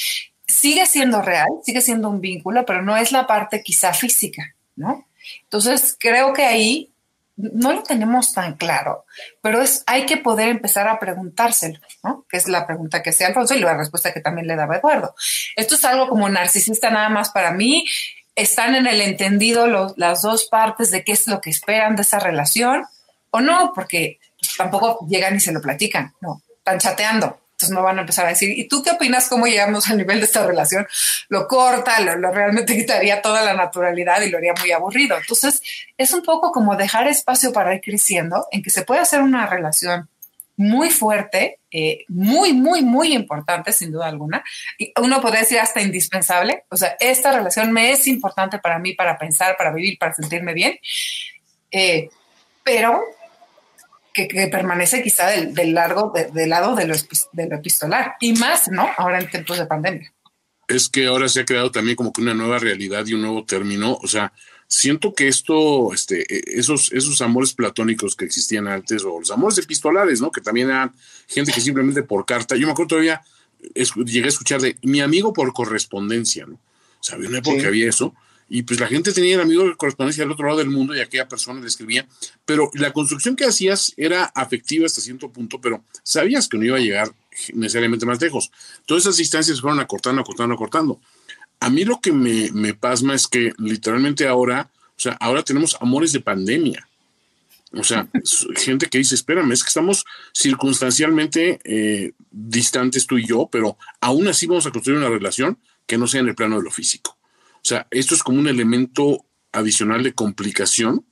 Sigue siendo real, sigue siendo un vínculo, pero no es la parte quizá física, ¿no? Entonces, creo que ahí no lo tenemos tan claro, pero es, hay que poder empezar a preguntárselo, ¿no? Que es la pregunta que hacía Alfonso y la respuesta que también le daba Eduardo. Esto es algo como narcisista nada más para mí están en el entendido las dos partes de qué es lo que esperan de esa relación o no, porque tampoco llegan y se lo platican, no, están chateando. Entonces no van a empezar a decir, ¿y tú qué opinas cómo llegamos al nivel de esta relación? Lo corta, lo, lo realmente quitaría toda la naturalidad y lo haría muy aburrido. Entonces es un poco como dejar espacio para ir creciendo, en que se puede hacer una relación muy fuerte, eh, muy, muy, muy importante, sin duda alguna. Y uno podría decir hasta indispensable. O sea, esta relación me es importante para mí, para pensar, para vivir, para sentirme bien. Eh, pero que, permanece quizá del, largo, del lado de lo, de lo epistolar. Y más, ¿no? Ahora en tiempos de pandemia. Es que ahora se ha creado también como que una nueva realidad y un nuevo término. O sea, siento que esto, este, e, esos, esos amores platónicos que existían antes, o los amores epistolares, ¿no? Que también eran gente que simplemente por carta, yo me acuerdo todavía, llegué a escuchar de mi amigo por correspondencia, ¿no? O sea, había una época que había eso, y pues la gente tenía el amigo de correspondencia al otro lado del mundo y aquella persona le escribía, pero la construcción que hacías era afectiva hasta cierto punto, pero sabías que no iba a llegar necesariamente más lejos. Todas esas distancias fueron acortando, acortando, acortando. A mí lo que me, pasma es que literalmente ahora, o sea, ahora tenemos amores de pandemia. O sea, gente que dice, espérame, es que estamos circunstancialmente eh, distantes tú y yo, pero aún así vamos a construir una relación que no sea en el plano de lo físico. O sea, esto es como un elemento adicional de complicación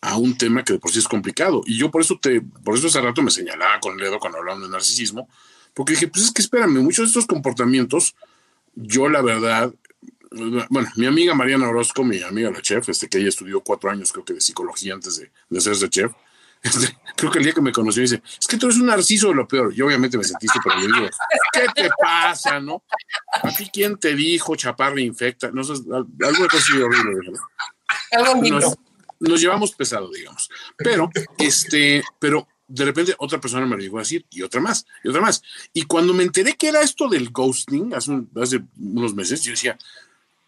a un tema que de por sí es complicado. Y yo por eso te, por eso hace rato me señalaba con el dedo cuando hablamos de narcisismo, porque dije, pues es que espérame, muchos de estos comportamientos, yo la verdad bueno, mi amiga Mariana Orozco, mi amiga la chef, este, que ella estudió cuatro años, creo que de psicología antes de, de hacerse chef, este, creo que el día que me conoció dice, es que tú eres un narciso de lo peor. Yo obviamente me sentí súper digo, ¿qué te pasa, no? ¿A ti quién te dijo chaparra infecta? No sé, algo cosa horrible. ¿no? Nos, nos llevamos pesado, digamos. Pero, este, pero de repente otra persona me lo llegó a decir y otra más, y otra más. Y cuando me enteré que era esto del ghosting hace, hace unos meses, yo decía,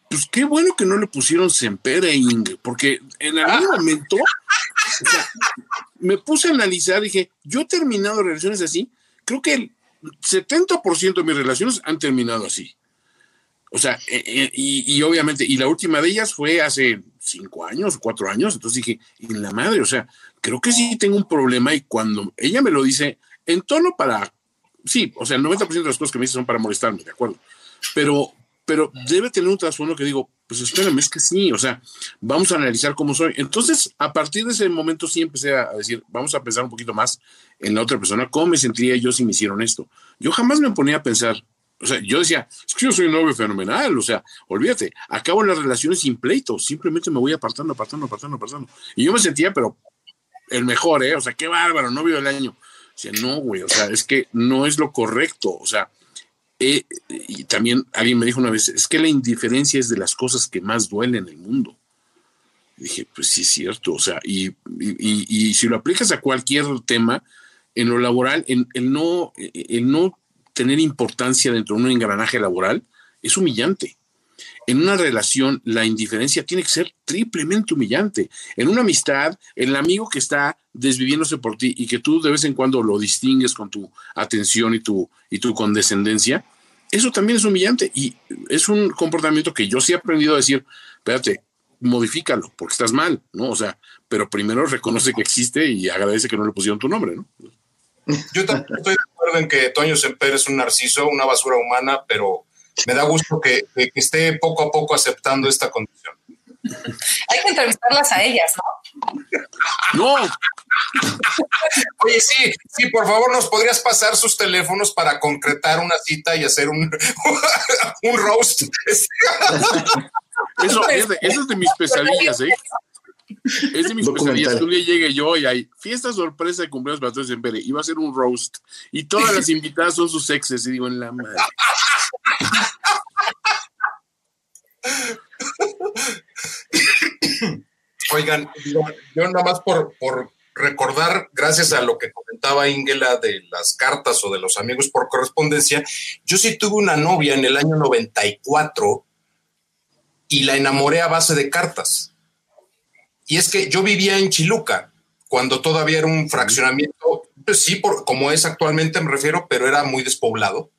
pues qué bueno que no le pusieron Sempering, porque en algún ah. momento me puse a analizar, dije, yo he terminado relaciones así, creo que el 70% de mis relaciones han terminado así. O sea, eh, eh, y, obviamente, y la última de ellas fue hace cinco años cuatro años, entonces dije, en la madre, o sea, creo que sí tengo un problema y cuando ella me lo dice, en tono para, sí, o sea, el 90% de las cosas que me dice son para molestarme, ¿de acuerdo? Pero, pero debe tener un trasfondo que digo, pues espérame, es que sí, o sea, vamos a analizar cómo soy. Entonces, a partir de ese momento sí empecé a decir, vamos a pensar un poquito más en la otra persona, cómo me sentiría yo si me hicieron esto. Yo jamás me ponía a pensar, o sea, yo decía, es que yo soy un novio fenomenal, o sea, olvídate, acabo las relaciones sin pleito, simplemente me voy apartando, apartando, apartando, apartando. Y yo me sentía, pero el mejor, ¿eh? O sea, qué bárbaro, novio del año. O sea, no, güey, o sea, es que no es lo correcto, o sea, eh, también alguien me dijo una vez, es que la indiferencia es de las cosas que más duelen en el mundo. dije, pues sí es cierto, o sea, y, y, si lo aplicas a cualquier tema, en lo laboral, en, el, no, el no tener importancia dentro de un engranaje laboral es humillante. En una relación, la indiferencia tiene que ser triplemente humillante. En una amistad, el amigo que está desviviéndose por ti y que tú de vez en cuando lo distingues con tu atención y tu, y tu condescendencia, eso también es humillante y es un comportamiento que yo sí he aprendido a decir, espérate, modifícalo, porque estás mal, ¿no? O sea, pero primero reconoce que existe y agradece que no le pusieron tu nombre, ¿no? Yo también estoy de acuerdo en que Toño Semper es un narciso, una basura humana, pero me da gusto que, esté poco a poco aceptando esta condición. Hay que entrevistarlas a ellas, ¿no? No. Oye, sí, sí, por favor, nos podrías pasar sus teléfonos para concretar una cita y hacer un, un roast. Eso, es de, eso es de mis pesadillas, ¿eh? Es de mis pesadillas que un día llegue yo y hay fiesta sorpresa de cumpleaños para todos en Pere. Y va a ser un roast. Y todas las invitadas son sus exes. Y digo, en la madre. Oigan, yo, nada más por, por, recordar, gracias a lo que comentaba Ingela de las cartas o de los amigos por correspondencia, yo sí tuve una novia en el año 94 y la enamoré a base de cartas. Y es que yo vivía en Chiluca, cuando todavía era un fraccionamiento, pues sí, por, como es actualmente me refiero, pero era muy despoblado.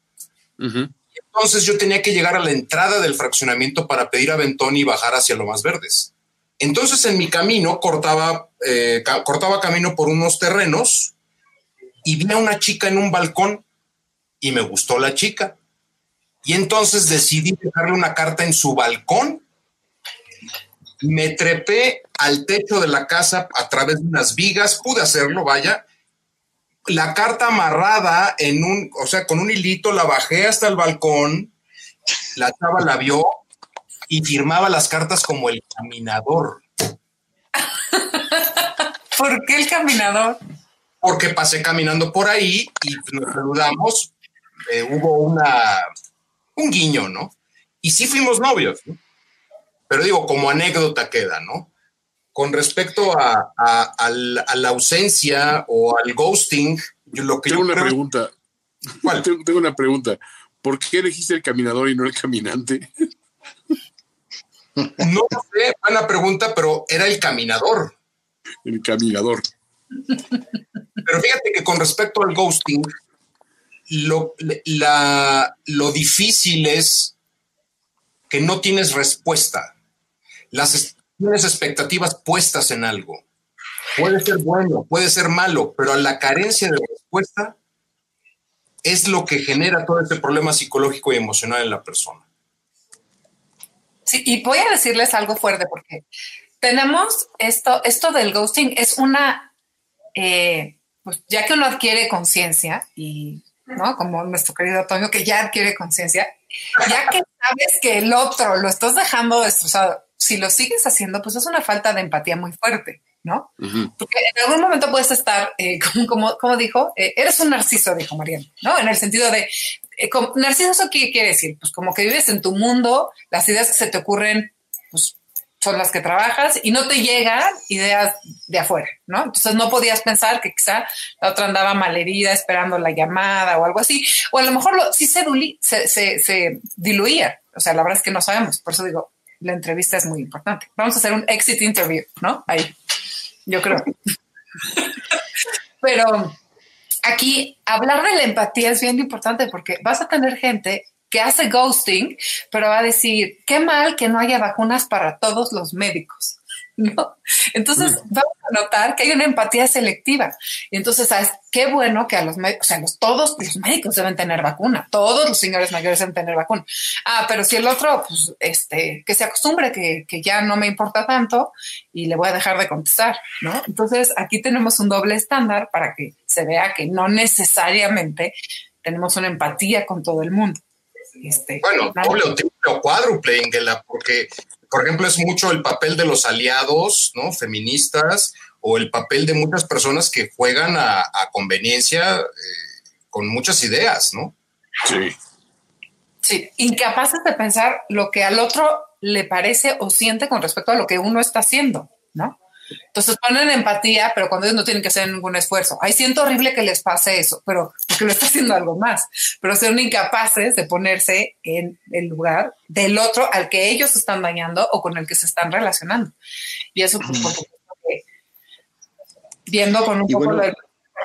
Entonces yo tenía que llegar a la entrada del fraccionamiento para pedir aventón y bajar hacia lo más verdes. Entonces en mi camino cortaba, eh, cortaba camino por unos terrenos y vi a una chica en un balcón y me gustó la chica. Y entonces decidí dejarle una carta en su balcón me trepé al techo de la casa a través de unas vigas, pude hacerlo, vaya, la carta amarrada en un, o sea, con un hilito, la bajé hasta el balcón, la chava la vio y firmaba las cartas como el caminador. ¿Por qué el caminador? Porque pasé caminando por ahí y nos saludamos. Eh, hubo una, un guiño, ¿no? Y sí fuimos novios, ¿no? Pero digo, como anécdota queda, ¿no? Con respecto a, la ausencia o al ghosting, yo, lo que tengo una pregunta. ¿Cuál? Tengo, una pregunta. ¿Por qué elegiste el caminador y no el caminante? No sé, buena pregunta, pero era el caminador. El caminador. Pero fíjate que con respecto al ghosting, lo, lo difícil es que no tienes respuesta. Las, tienes expectativas puestas en algo. Puede ser bueno, puede ser malo, pero la carencia de respuesta es lo que genera todo este problema psicológico y emocional en la persona. Sí, y voy a decirles algo fuerte porque tenemos esto, esto del ghosting es una, eh, pues ya que uno adquiere conciencia y, ¿no? Como nuestro querido Antonio, que ya adquiere conciencia, ya que sabes que el otro lo estás dejando destrozado si lo sigues haciendo, pues es una falta de empatía muy fuerte, ¿no? Porque en algún momento puedes estar, eh, como, como, dijo, eh, eres un narciso, dijo Mariana, ¿no? En el sentido de, eh, narciso, ¿qué quiere decir? Pues como que vives en tu mundo, las ideas que se te ocurren, pues son las que trabajas y no te llegan ideas de afuera, ¿no? Entonces no podías pensar que quizá la otra andaba malherida esperando la llamada o algo así, o a lo mejor sí se, se, se diluía, o sea, la verdad es que no sabemos, por eso digo, la entrevista es muy importante. Vamos a hacer un exit interview, ¿no? Ahí, yo creo. Pero aquí hablar de la empatía es bien importante porque vas a tener gente que hace ghosting, pero va a decir, qué mal que no haya vacunas para todos los médicos. ¿no? Entonces mm. vamos a notar que hay una empatía selectiva. Y entonces, ¿sabes? Qué bueno que a los médicos, o sea, los, todos los médicos deben tener vacuna, todos los señores mayores deben tener vacuna. Ah, pero si el otro, pues, este, que se acostumbre, que, que ya no me importa tanto y le voy a dejar de contestar, ¿no? Entonces, aquí tenemos un doble estándar para que se vea que no necesariamente tenemos una empatía con todo el mundo. Este, bueno, doble o triple o cuádruple, porque por ejemplo, es mucho el papel de los aliados, ¿no? Feministas o el papel de muchas personas que juegan a, conveniencia eh, con muchas ideas, ¿no? Sí. Sí, incapaces de pensar lo que al otro le parece o siente con respecto a lo que uno está haciendo, ¿no? Entonces ponen empatía, pero cuando ellos no tienen que hacer ningún esfuerzo. Ay, siento horrible que les pase eso, pero porque lo está haciendo algo más. Pero son incapaces de ponerse en el lugar del otro al que ellos están dañando o con el que se están relacionando. Y eso, pues, viendo con un poco de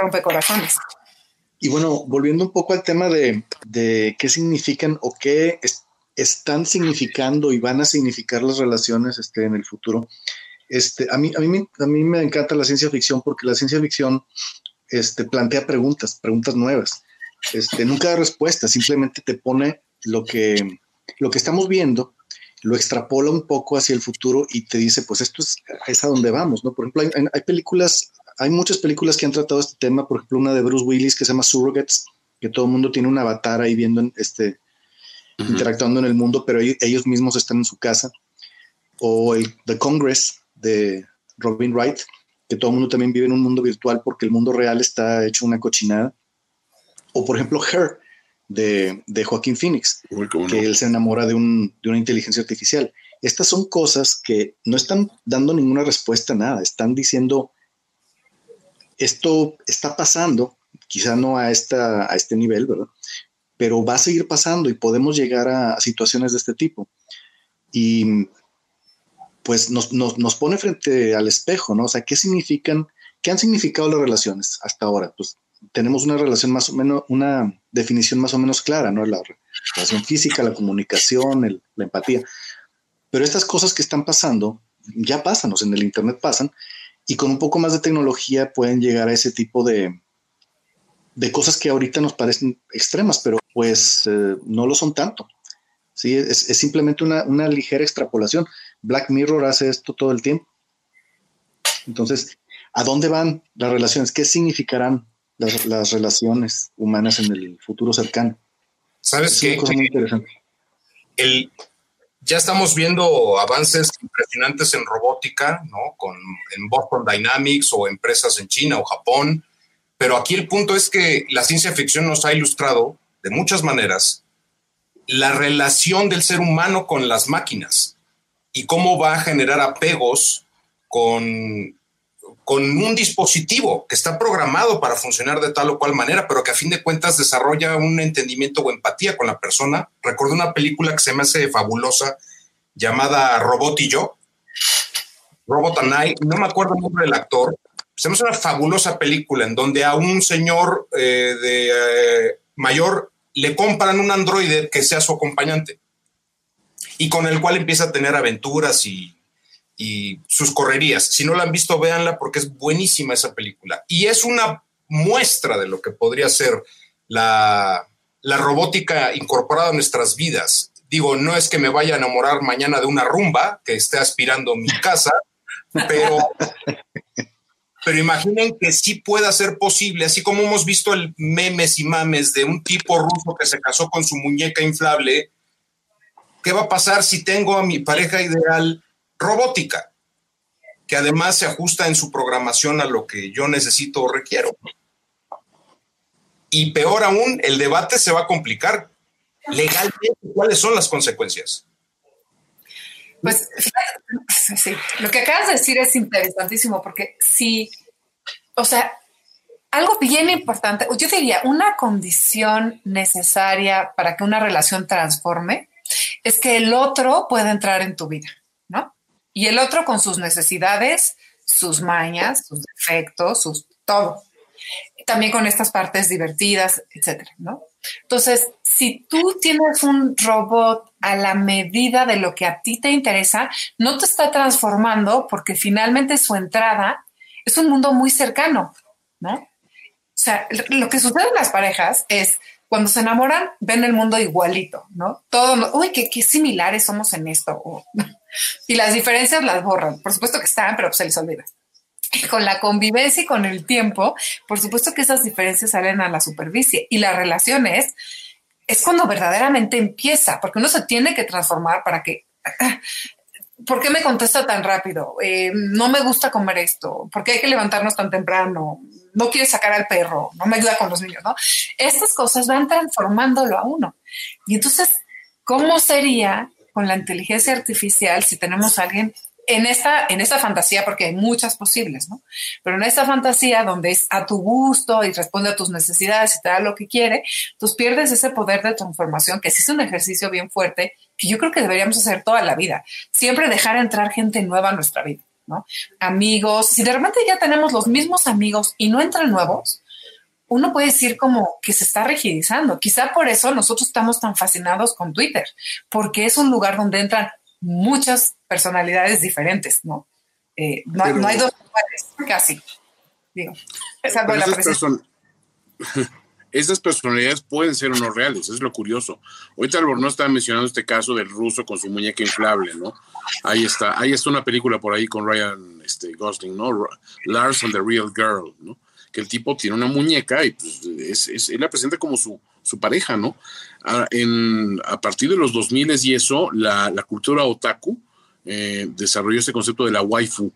rompecorazones. Y bueno, volviendo un poco al tema de, qué significan o qué están significando y van a significar las relaciones este, en el futuro. Este, a, mí, a, mí, a mí me encanta la ciencia ficción porque la ciencia ficción este, plantea preguntas, preguntas nuevas. Este, nunca da respuesta, simplemente te pone lo que, lo que estamos viendo, lo extrapola un poco hacia el futuro y te dice, pues esto es, es a donde vamos, ¿no? Por ejemplo, hay, películas, hay muchas películas que han tratado este tema, por ejemplo, una de Bruce Willis que se llama Surrogates, que todo el mundo tiene un avatar ahí viendo, este, interactuando en el mundo, pero ellos mismos están en su casa. O el The Congress, de Robin Wright, que todo el mundo también vive en un mundo virtual porque el mundo real está hecho una cochinada. O por ejemplo, Her, de, de Joaquín Phoenix, que él se enamora de, un, de una inteligencia artificial. Estas son cosas que no están dando ninguna respuesta a nada, están diciendo, esto está pasando, quizá no a, esta, a este nivel, ¿verdad? Pero va a seguir pasando y podemos llegar a situaciones de este tipo. Y pues nos, nos, pone frente al espejo, ¿no? O sea, ¿qué significan, qué han significado las relaciones hasta ahora? Pues tenemos una relación más o menos, una definición más o menos clara, ¿no? La relación física, la comunicación, la empatía. Pero estas cosas que están pasando, ya pasan, o sea, en el Internet pasan, y con un poco más de tecnología pueden llegar a ese tipo de, de cosas que ahorita nos parecen extremas, pero pues eh, no lo son tanto. Sí, es, simplemente una, una ligera extrapolación. Black Mirror hace esto todo el tiempo. Entonces, ¿a dónde van las relaciones? ¿Qué significarán las, relaciones humanas en el futuro cercano. ¿Sabes qué? El, ya estamos viendo avances impresionantes en robótica, ¿no? Con, en Boston Dynamics o empresas en China o Japón, pero aquí el punto es que la ciencia ficción nos ha ilustrado de muchas maneras la relación del ser humano con las máquinas y cómo va a generar apegos con, con un dispositivo que está programado para funcionar de tal o cual manera, pero que a fin de cuentas desarrolla un entendimiento o empatía con la persona. Recuerdo una película que se me hace fabulosa llamada Robot y yo, Robot and I, no me acuerdo el nombre del actor, se me hace una fabulosa película en donde a un señor eh, de eh, mayor le compran un androide que sea su acompañante y con el cual empieza a tener aventuras y, sus correrías. Si no la han visto, véanla porque es buenísima esa película. Y es una muestra de lo que podría ser la, la robótica incorporada a nuestras vidas. Digo, no es que me vaya a enamorar mañana de una rumba que esté aspirando mi casa, pero, pero imaginen que sí pueda ser posible, así como hemos visto el memes y mames de un tipo ruso que se casó con su muñeca inflable ¿Qué va a pasar si tengo a mi pareja ideal robótica? Que además se ajusta en su programación a lo que yo necesito o requiero. Y peor aún, el debate se va a complicar. Legalmente, ¿cuáles son las consecuencias? Pues sí, lo que acabas de decir es interesantísimo porque sí, o sea, algo bien importante, yo diría, una condición necesaria para que una relación transforme es que el otro puede entrar en tu vida, ¿no? Y el otro con sus necesidades, sus mañas, sus defectos, sus todo. También con estas partes divertidas, etcétera, ¿no? Entonces, si tú tienes un robot a la medida de lo que a ti te interesa, no te está transformando porque finalmente su entrada es un mundo muy cercano, ¿no? O sea, lo que sucede en las parejas es cuando se enamoran, ven el mundo igualito, ¿no? Todo, uy, qué, qué similares somos en esto. y las diferencias las borran. Por supuesto que están, pero se les olvida. Y con la convivencia y con el tiempo, por supuesto que esas diferencias salen a la superficie. Y las relaciones es cuando verdaderamente empieza, porque uno se tiene que transformar para que ¿por qué me contesta tan rápido? Eh, no me gusta comer esto. ¿Por qué hay que levantarnos tan temprano? No quiere sacar al perro, no me ayuda con los niños, ¿no? Estas cosas van transformándolo a uno. Y entonces, ¿cómo sería con la inteligencia artificial si tenemos a alguien en esta, en esta fantasía, porque hay muchas posibles, ¿no? Pero en esta fantasía donde es a tu gusto y responde a tus necesidades y te da lo que quiere, tú pierdes ese poder de transformación, que sí es un ejercicio bien fuerte, que yo creo que deberíamos hacer toda la vida. Siempre dejar entrar gente nueva a nuestra vida, ¿no? Amigos, si de repente ya tenemos los mismos amigos y no entran nuevos, uno puede decir como que se está rigidizando. Quizá por eso nosotros estamos tan fascinados con Twitter, porque es un lugar donde entran muchas personalidades diferentes, ¿no? Eh, no, hay dos iguales, casi. Digo, esa esas, personalidades pueden ser unos reales, es lo curioso. Ahorita Albornoz estaba mencionando este caso del ruso con su muñeca inflable, ¿no? Ahí está, ahí está una película por ahí con Ryan este, Gosling, ¿no? Lars and the Real Girl, ¿no? Que el tipo tiene una muñeca y pues, es, él la presenta como su, su pareja, ¿no? A, en, a partir de los 2000 y eso, la, la cultura otaku eh, desarrolló este concepto de la waifu, ¿no?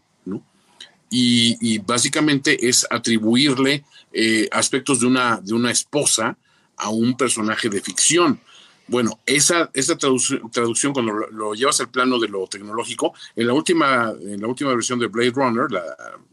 Y, básicamente es atribuirle eh, aspectos de una, de una esposa a un personaje de ficción. Bueno, esa, esa traducción, cuando lo, llevas al plano de lo tecnológico, en la última, en la última versión de Blade Runner, la,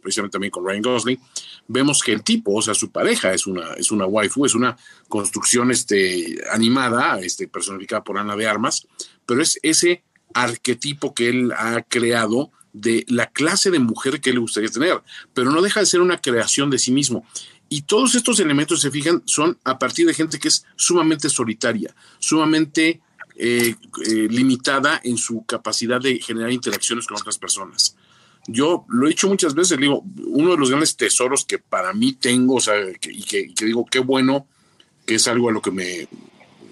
precisamente también con Ryan Gosling, vemos que el tipo, o sea, su pareja es una, es una waifu, es una construcción este, animada, este, personificada por Ana de Armas, pero es ese arquetipo que él ha creado de la clase de mujer que le gustaría tener, pero no deja de ser una creación de sí mismo. Y todos estos elementos, se fijan, son a partir de gente que es sumamente solitaria, sumamente eh, eh, limitada en su capacidad de generar interacciones con otras personas. Yo lo he dicho muchas veces, digo, uno de los grandes tesoros que para mí tengo, o sea, y que, digo, qué bueno que es algo a lo que me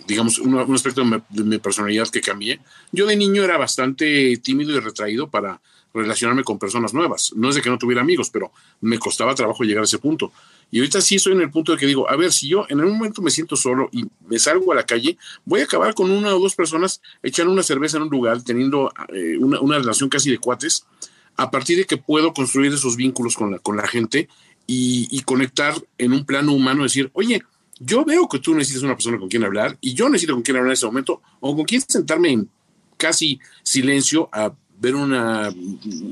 digamos, un, aspecto de mi, personalidad que cambié. Yo de niño era bastante tímido y retraído para relacionarme con personas nuevas. No es de que no tuviera amigos, pero me costaba trabajo llegar a ese punto. Y ahorita sí estoy en el punto de que digo, a ver, si yo en algún momento me siento solo y me salgo a la calle, voy a acabar con una o dos personas echando una cerveza en un lugar, teniendo eh, una, relación casi de cuates, a partir de que puedo construir esos vínculos con la, con la gente y, y conectar en un plano humano, decir, oye, yo veo que tú necesitas una persona con quien hablar y yo necesito con quien hablar en ese momento o con quien sentarme en casi silencio a ver una,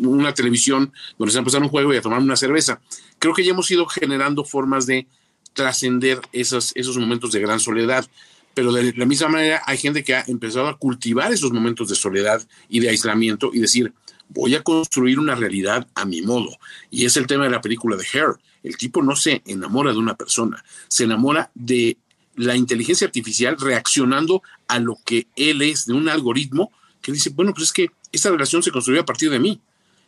una televisión donde se pasando un juego y a tomar una cerveza. Creo que ya hemos ido generando formas de trascender esos, esos momentos de gran soledad. Pero de la misma manera hay gente que ha empezado a cultivar esos momentos de soledad y de aislamiento y decir, voy a construir una realidad a mi modo. Y es el tema de la película de Hair. El tipo no se enamora de una persona, se enamora de la inteligencia artificial reaccionando a lo que él es, de un algoritmo que dice, bueno, pues es que esta relación se construyó a partir de mí.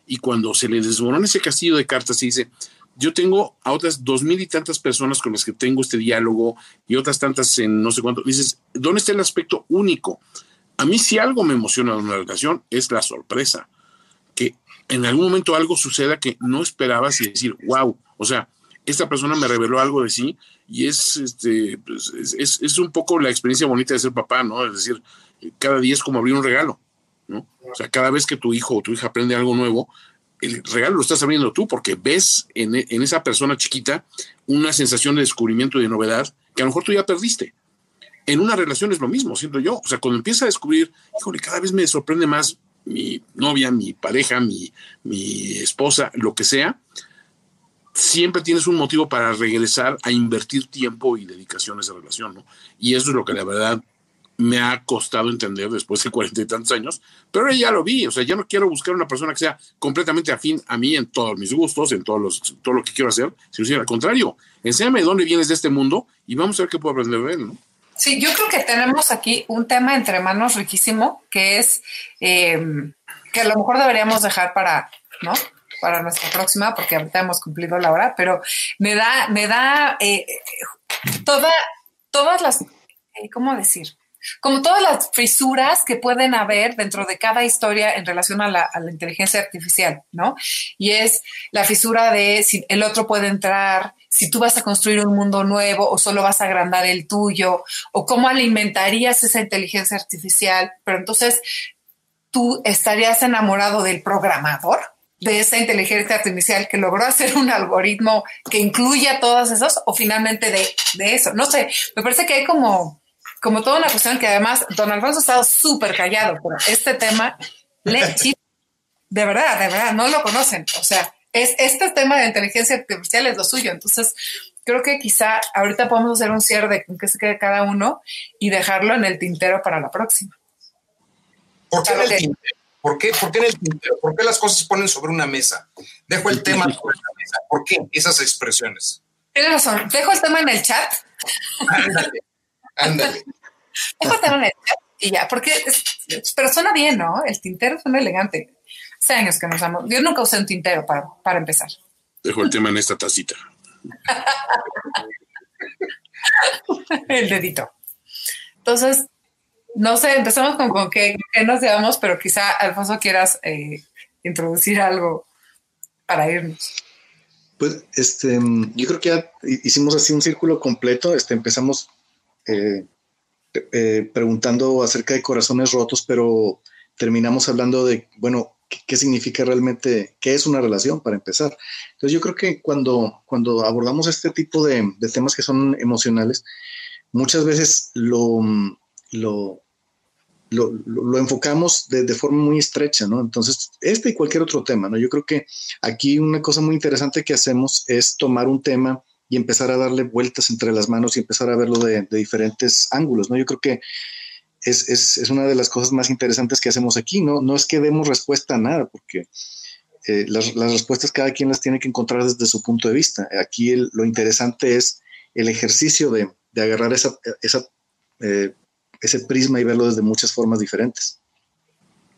Y cuando se le desmorona ese castillo de cartas y dice, yo tengo a otras dos mil y tantas personas con las que tengo este diálogo y otras tantas en no sé cuánto, dices, ¿dónde está el aspecto único? A mí si algo me emociona de una relación es la sorpresa que en algún momento algo suceda que no esperabas y decir, wow, o sea, esta persona me reveló algo de sí y es, este, pues, es, es, un poco la experiencia bonita de ser papá, ¿no? Es decir, cada día es como abrir un regalo, O sea, cada vez que tu hijo o tu hija aprende algo nuevo, el regalo lo estás abriendo tú porque ves en, en esa persona chiquita una sensación de descubrimiento y de novedad que a lo mejor tú ya perdiste. En una relación es lo mismo, siento yo. O sea, cuando empieza a descubrir, híjole, cada vez me sorprende más mi novia, mi pareja, mi, mi esposa, lo que sea, siempre tienes un motivo para regresar a invertir tiempo y dedicación a esa relación, ¿no? Y eso es lo que la verdad me ha costado entender después de cuarenta y tantos años, pero ya lo vi, o sea, ya no quiero buscar una persona que sea completamente afín a mí en todos mis gustos, en todos los, todo lo que quiero hacer, sino al contrario, enséñame de dónde vienes de este mundo y vamos a ver qué puedo aprender de él, ¿no? Sí, yo creo que tenemos aquí un tema entre manos riquísimo, que es em, que a lo mejor deberíamos dejar para, ¿no? Para nuestra próxima, porque ahorita hemos cumplido la hora, pero me da, me da eh, toda, todas las, eh, ¿cómo decir? Como todas las fisuras que pueden haber dentro de cada historia en relación a la, inteligencia artificial, ¿no? Y es la fisura de si el otro puede entrar, si tú vas a construir un mundo nuevo o solo vas a agrandar el tuyo, o cómo alimentarías esa inteligencia artificial, pero entonces tú estarías enamorado del programador de esa inteligencia artificial que logró hacer un algoritmo que incluya todas esas o finalmente de, de eso. No sé, me parece que hay como como toda una cuestión que además don Alfonso ha estado súper callado, pero este tema le de verdad, de verdad, no lo conocen. O sea, es, este tema de inteligencia artificial es lo suyo. Entonces, creo que quizá ahorita podemos hacer un cierre de con qué se quede cada uno y dejarlo en el tintero para la próxima. ¿Por qué, en el tintero? ¿Por qué, ¿Por qué en el tintero? ¿Por qué las cosas se ponen sobre una mesa? Dejo el tema sobre la mesa. ¿Por qué esas expresiones? Tienes razón. Dejo el tema en el chat. Ándale. y ya, porque, pero suena bien, ¿no? El tintero suena elegante. Hace años que nos amo. Yo nunca usé un tintero para, para empezar. Dejo el tema en esta tacita. el dedito. Entonces, no sé, empezamos con, con qué, nos llevamos, pero quizá, Alfonso, quieras eh, introducir algo para irnos. Pues, este, yo creo que ya hicimos así un círculo completo. Este, empezamos eh, eh, preguntando acerca de corazones rotos, pero terminamos hablando de, bueno, ¿qué, significa realmente, qué es una relación para empezar? Entonces yo creo que cuando, cuando abordamos este tipo de, temas que son emocionales, muchas veces lo, lo, lo, enfocamos de, de, forma muy estrecha, ¿no? Entonces, este y cualquier otro tema, ¿no? Yo creo que aquí una cosa muy interesante que hacemos es tomar un tema y empezar a darle vueltas entre las manos y empezar a verlo de, diferentes ángulos, ¿no? Yo creo que es, una de las cosas más interesantes que hacemos aquí, ¿no? No es que demos respuesta a nada, porque eh, las, respuestas cada quien las tiene que encontrar desde su punto de vista. Aquí lo interesante es el ejercicio de, agarrar esa, eh, ese prisma y verlo desde muchas formas diferentes.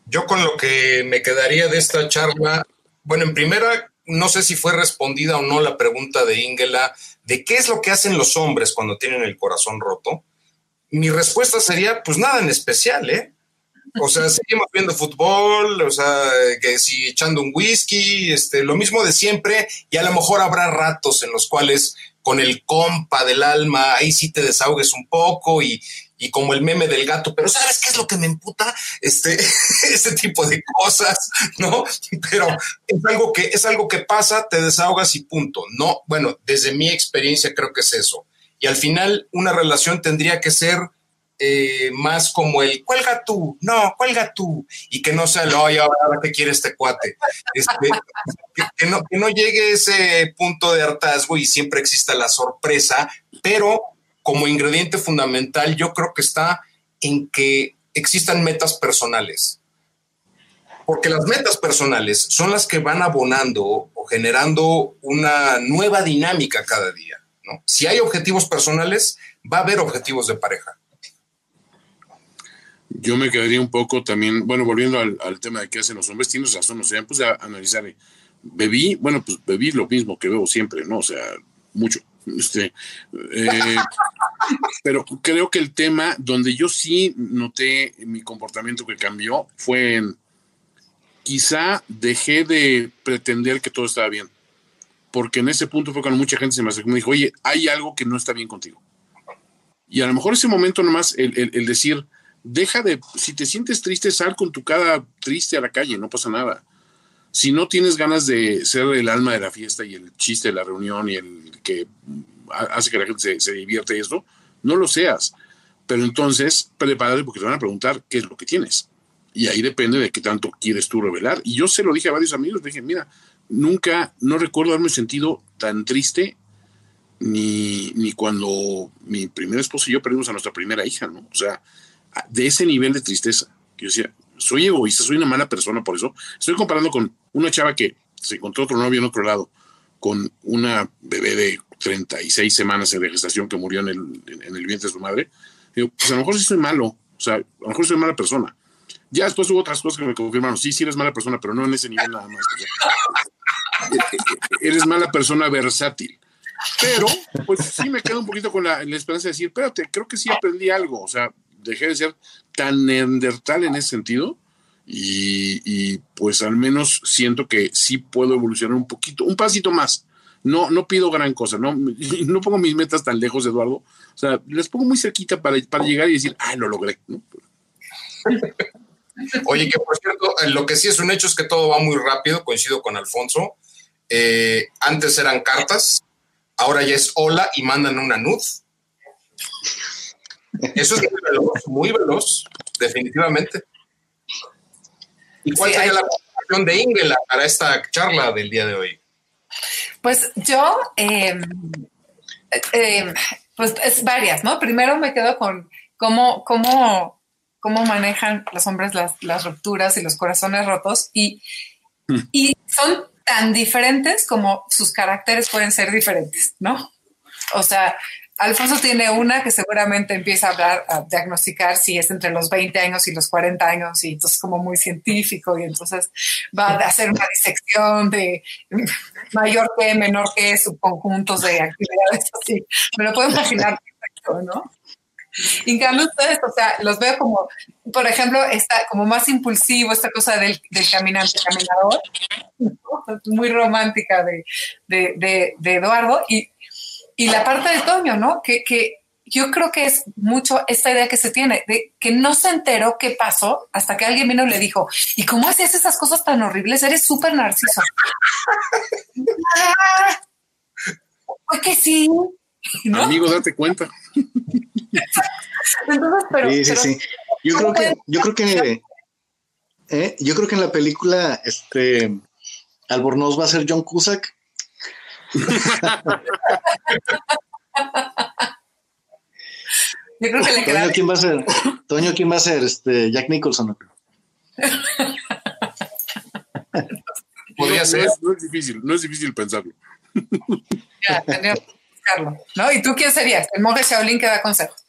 Yo con lo que me quedaría de esta charla, bueno, en primera, no sé si fue respondida o no la pregunta de Ingela de qué es lo que hacen los hombres cuando tienen el corazón roto. mi respuesta sería, pues nada en especial, ¿eh? O sea, seguimos viendo fútbol, o sea, que si echando un whisky, este, lo mismo de siempre, y a lo mejor habrá ratos en los cuales con el compa del alma, ahí sí te desahogues un poco y, y como el meme del gato, pero ¿sabes qué es lo que me emputa? Este, ese tipo de cosas, ¿no? Pero es algo que, es algo que pasa, te desahogas y punto. No, bueno, desde mi experiencia creo que es eso. Y al final una relación tendría que ser eh, más como el cuelga tú, no, cuelga tú, y que no sea lo, oye, ahora que quiere este cuate. Este, que, no, que no llegue ese punto de hartazgo y siempre exista la sorpresa, pero como ingrediente fundamental yo creo que está en que existan metas personales. Porque las metas personales son las que van abonando o generando una nueva dinámica cada día. ¿no? Si hay objetivos personales, va a haber objetivos de pareja. Yo me quedaría un poco también, bueno, volviendo al, tema de qué hacen los hombres, tienes razón, o sea, pues a analizar, bebí, bueno, pues bebí lo mismo que bebo siempre, ¿no? O sea, mucho. Este, eh, pero creo que el tema donde yo sí noté mi comportamiento que cambió fue en quizá dejé de pretender que todo estaba bien. Porque en ese punto fue cuando mucha gente se me acercó y me dijo, oye, hay algo que no está bien contigo. Y a lo mejor ese momento nomás, el, el decir, deja de, si te sientes triste, sal con tu cara triste a la calle, no pasa nada. Si no tienes ganas de ser el alma de la fiesta y el chiste de la reunión y el que hace que la gente se, se divierte esto, no lo seas. Pero entonces, prepárate porque te van a preguntar qué es lo que tienes. Y ahí depende de qué tanto quieres tú revelar. Y yo se lo dije a varios amigos, dije, mira, nunca, no recuerdo haberme sentido tan triste ni, ni cuando mi primer esposo y yo perdimos a nuestra primera hija, ¿no? O sea, de ese nivel de tristeza. Que yo decía, soy egoísta, soy una mala persona por eso. Estoy comparando con una chava que se encontró otro novio en otro lado, con una bebé de 36 semanas de gestación que murió en el, en el vientre de su madre. Digo, pues a lo mejor sí soy malo, o sea, a lo mejor soy mala persona. Ya después hubo otras cosas que me confirmaron, sí, sí eres mala persona, pero no en ese nivel nada más. eres mala persona versátil. Pero, pues sí me quedo un poquito con la, la esperanza de decir, espérate, creo que sí aprendí algo. O sea, dejé de ser tan neandertal en ese sentido y, pues al menos siento que sí puedo evolucionar un poquito, un pasito más. No, no pido gran cosa, no, no pongo mis metas tan lejos, Eduardo. O sea, les pongo muy cerquita para, para llegar y decir, ah, lo logré. Oye, que por cierto, lo que sí es un hecho es que todo va muy rápido, coincido con Alfonso. Eh, antes eran cartas, ahora ya es hola y mandan una nud. Eso es muy veloz, muy veloz, definitivamente. ¿Y cuál sería la conclusión de Ingela para esta charla del día de hoy? Pues yo, em, em, pues es varias, ¿no? Primero me quedo con cómo, cómo, cómo manejan los hombres las, las rupturas y los corazones rotos y, hmm. y son tan diferentes como sus caracteres pueden ser diferentes, ¿no? O sea, Alfonso tiene una que seguramente empieza a hablar, a diagnosticar si es entre los 20 años y los 40 años y entonces como muy científico y entonces va a hacer una disección de mayor que, menor que, subconjuntos de actividades así. Me lo puedo imaginar perfecto, ¿no? en cambio ustedes, o sea, los veo como, por ejemplo, está como más impulsivo, esta cosa del, del caminante caminador, muy romántica de, de, de, de Eduardo, y y la parte de Toño, ¿no? Que, que yo creo que es mucho esta idea que se tiene de que no se enteró qué pasó hasta que alguien vino y le dijo, ¿y cómo haces esas cosas tan horribles? Eres súper narciso. pues que sí. Amigo, date cuenta. Entonces, pero, sí, sí, sí. Yo creo que, yo creo que, eh, yo creo que en la película, este, Albornoz va a ser John Cusack yo creo que le Toño, ¿quién va a ser? Toño, ¿quién va a ser? Este, Jack Nicholson. Podría ser. No es, difícil, no es difícil pensarlo. Ya, tendría que buscarlo. ¿No? ¿Y tú quién serías? El monje Shaolin que da consejos.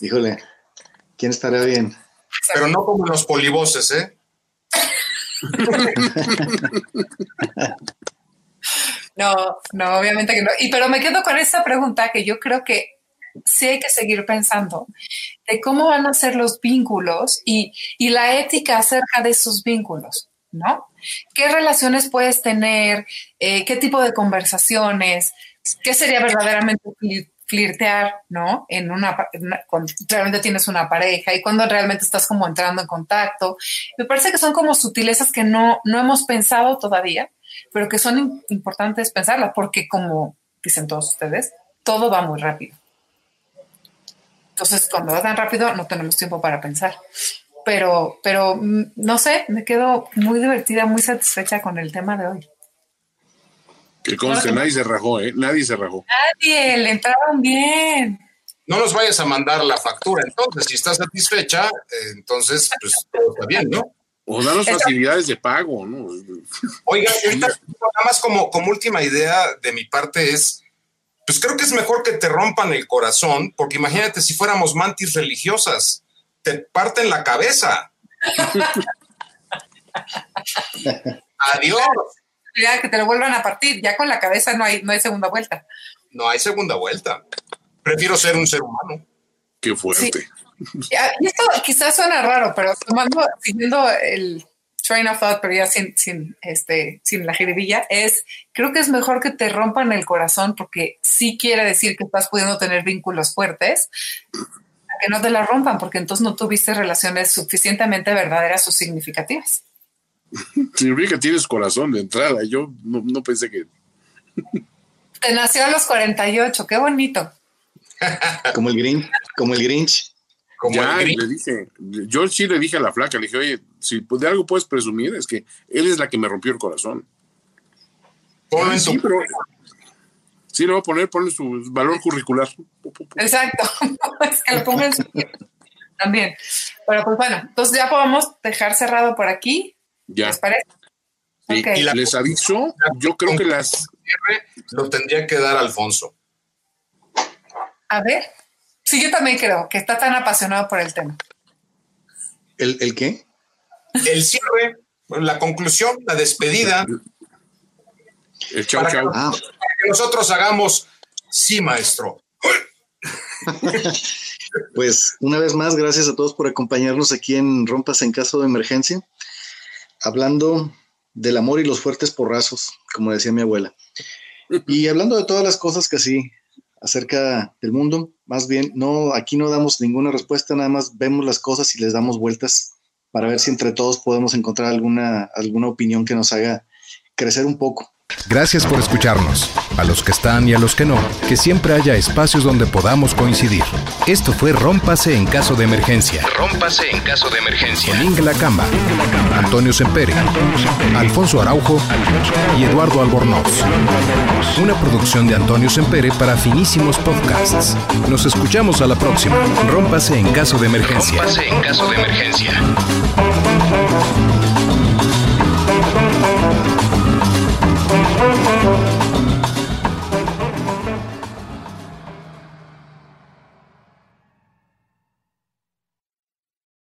Híjole, ¿quién estaría bien? Pero no como los polivoces, ¿eh? No, no, obviamente que no. Y pero me quedo con esa pregunta que yo creo que sí hay que seguir pensando de cómo van a ser los vínculos y, y la ética acerca de esos vínculos, ¿no? ¿Qué relaciones puedes tener? Eh, ¿Qué tipo de conversaciones? ¿Qué sería verdaderamente flirtear, ¿no? En una, cuando realmente tienes una pareja y cuando realmente estás como entrando en contacto. Me parece que son como sutilezas que no, no hemos pensado todavía, pero que son importantes pensarlas porque como dicen todos ustedes, todo va muy rápido. Entonces, cuando va tan rápido, no tenemos tiempo para pensar. Pero, pero mm, no sé, me quedo muy divertida, muy satisfecha con el tema de hoy. Que conste, nadie se rajó, ¿eh? Nadie se rajó. Nadie, le entraron bien. No nos vayas a mandar la factura, entonces, si estás satisfecha, eh, entonces, pues todo está bien, ¿no? O danos facilidades de pago, ¿no? Oiga, ahorita, nada más como, como última idea de mi parte es, pues creo que es mejor que te rompan el corazón, porque imagínate si fuéramos mantis religiosas, te parten la cabeza. Adiós. Ya, que te lo vuelvan a partir, ya con la cabeza no hay, no hay segunda vuelta. No hay segunda vuelta. Prefiero ser un ser humano. Qué fuerte. Y esto quizás suena raro, pero tomando, siguiendo el train of thought, pero ya sin, sin, este, sin la jiribilla, es, creo que es mejor que te rompan el corazón porque sí quiere decir que estás pudiendo tener vínculos fuertes, a que no te la rompan porque entonces no tuviste relaciones suficientemente verdaderas o significativas. Significa que tienes corazón de entrada. Yo no, no pensé que... Te nació a los 48, qué bonito. como el Grinch, como el Grinch ya le dije, yo sí le dije a la flaca, le dije, oye, si de algo puedes presumir, es que él es la que me rompió el corazón. sí, pero sí, le voy a poner, ponle su valor curricular. Exacto, es que lo pongan también. Pero pues bueno, entonces ya podemos dejar cerrado por aquí. Ya. ¿Les parece? Y les aviso, yo creo que las... Lo tendría que dar Alfonso. A ver. Sí, yo también creo que está tan apasionado por el tema. ¿El, el qué? El cierre, la conclusión, la despedida. El chau, para, chau. Ah. para que nosotros hagamos, sí, maestro. pues una vez más, gracias a todos por acompañarnos aquí en Rompas en caso de emergencia, hablando del amor y los fuertes porrazos, como decía mi abuela. Y hablando de todas las cosas que así acerca del mundo. Más bien, no, aquí no damos ninguna respuesta, nada más vemos las cosas y les damos vueltas para ver si entre todos podemos encontrar alguna, alguna opinión que nos haga crecer un poco. Gracias por escucharnos. A los que están y a los que no, que siempre haya espacios donde podamos coincidir. Esto fue Rómpase en caso de emergencia. Rómpase en caso de emergencia. Con Inge Camba, Antonio Sempere, Alfonso Araujo y Eduardo Albornoz. Una producción de Antonio Sempere para finísimos podcasts. Nos escuchamos a la próxima. Rómpase en caso de emergencia. Rómpase en caso de emergencia.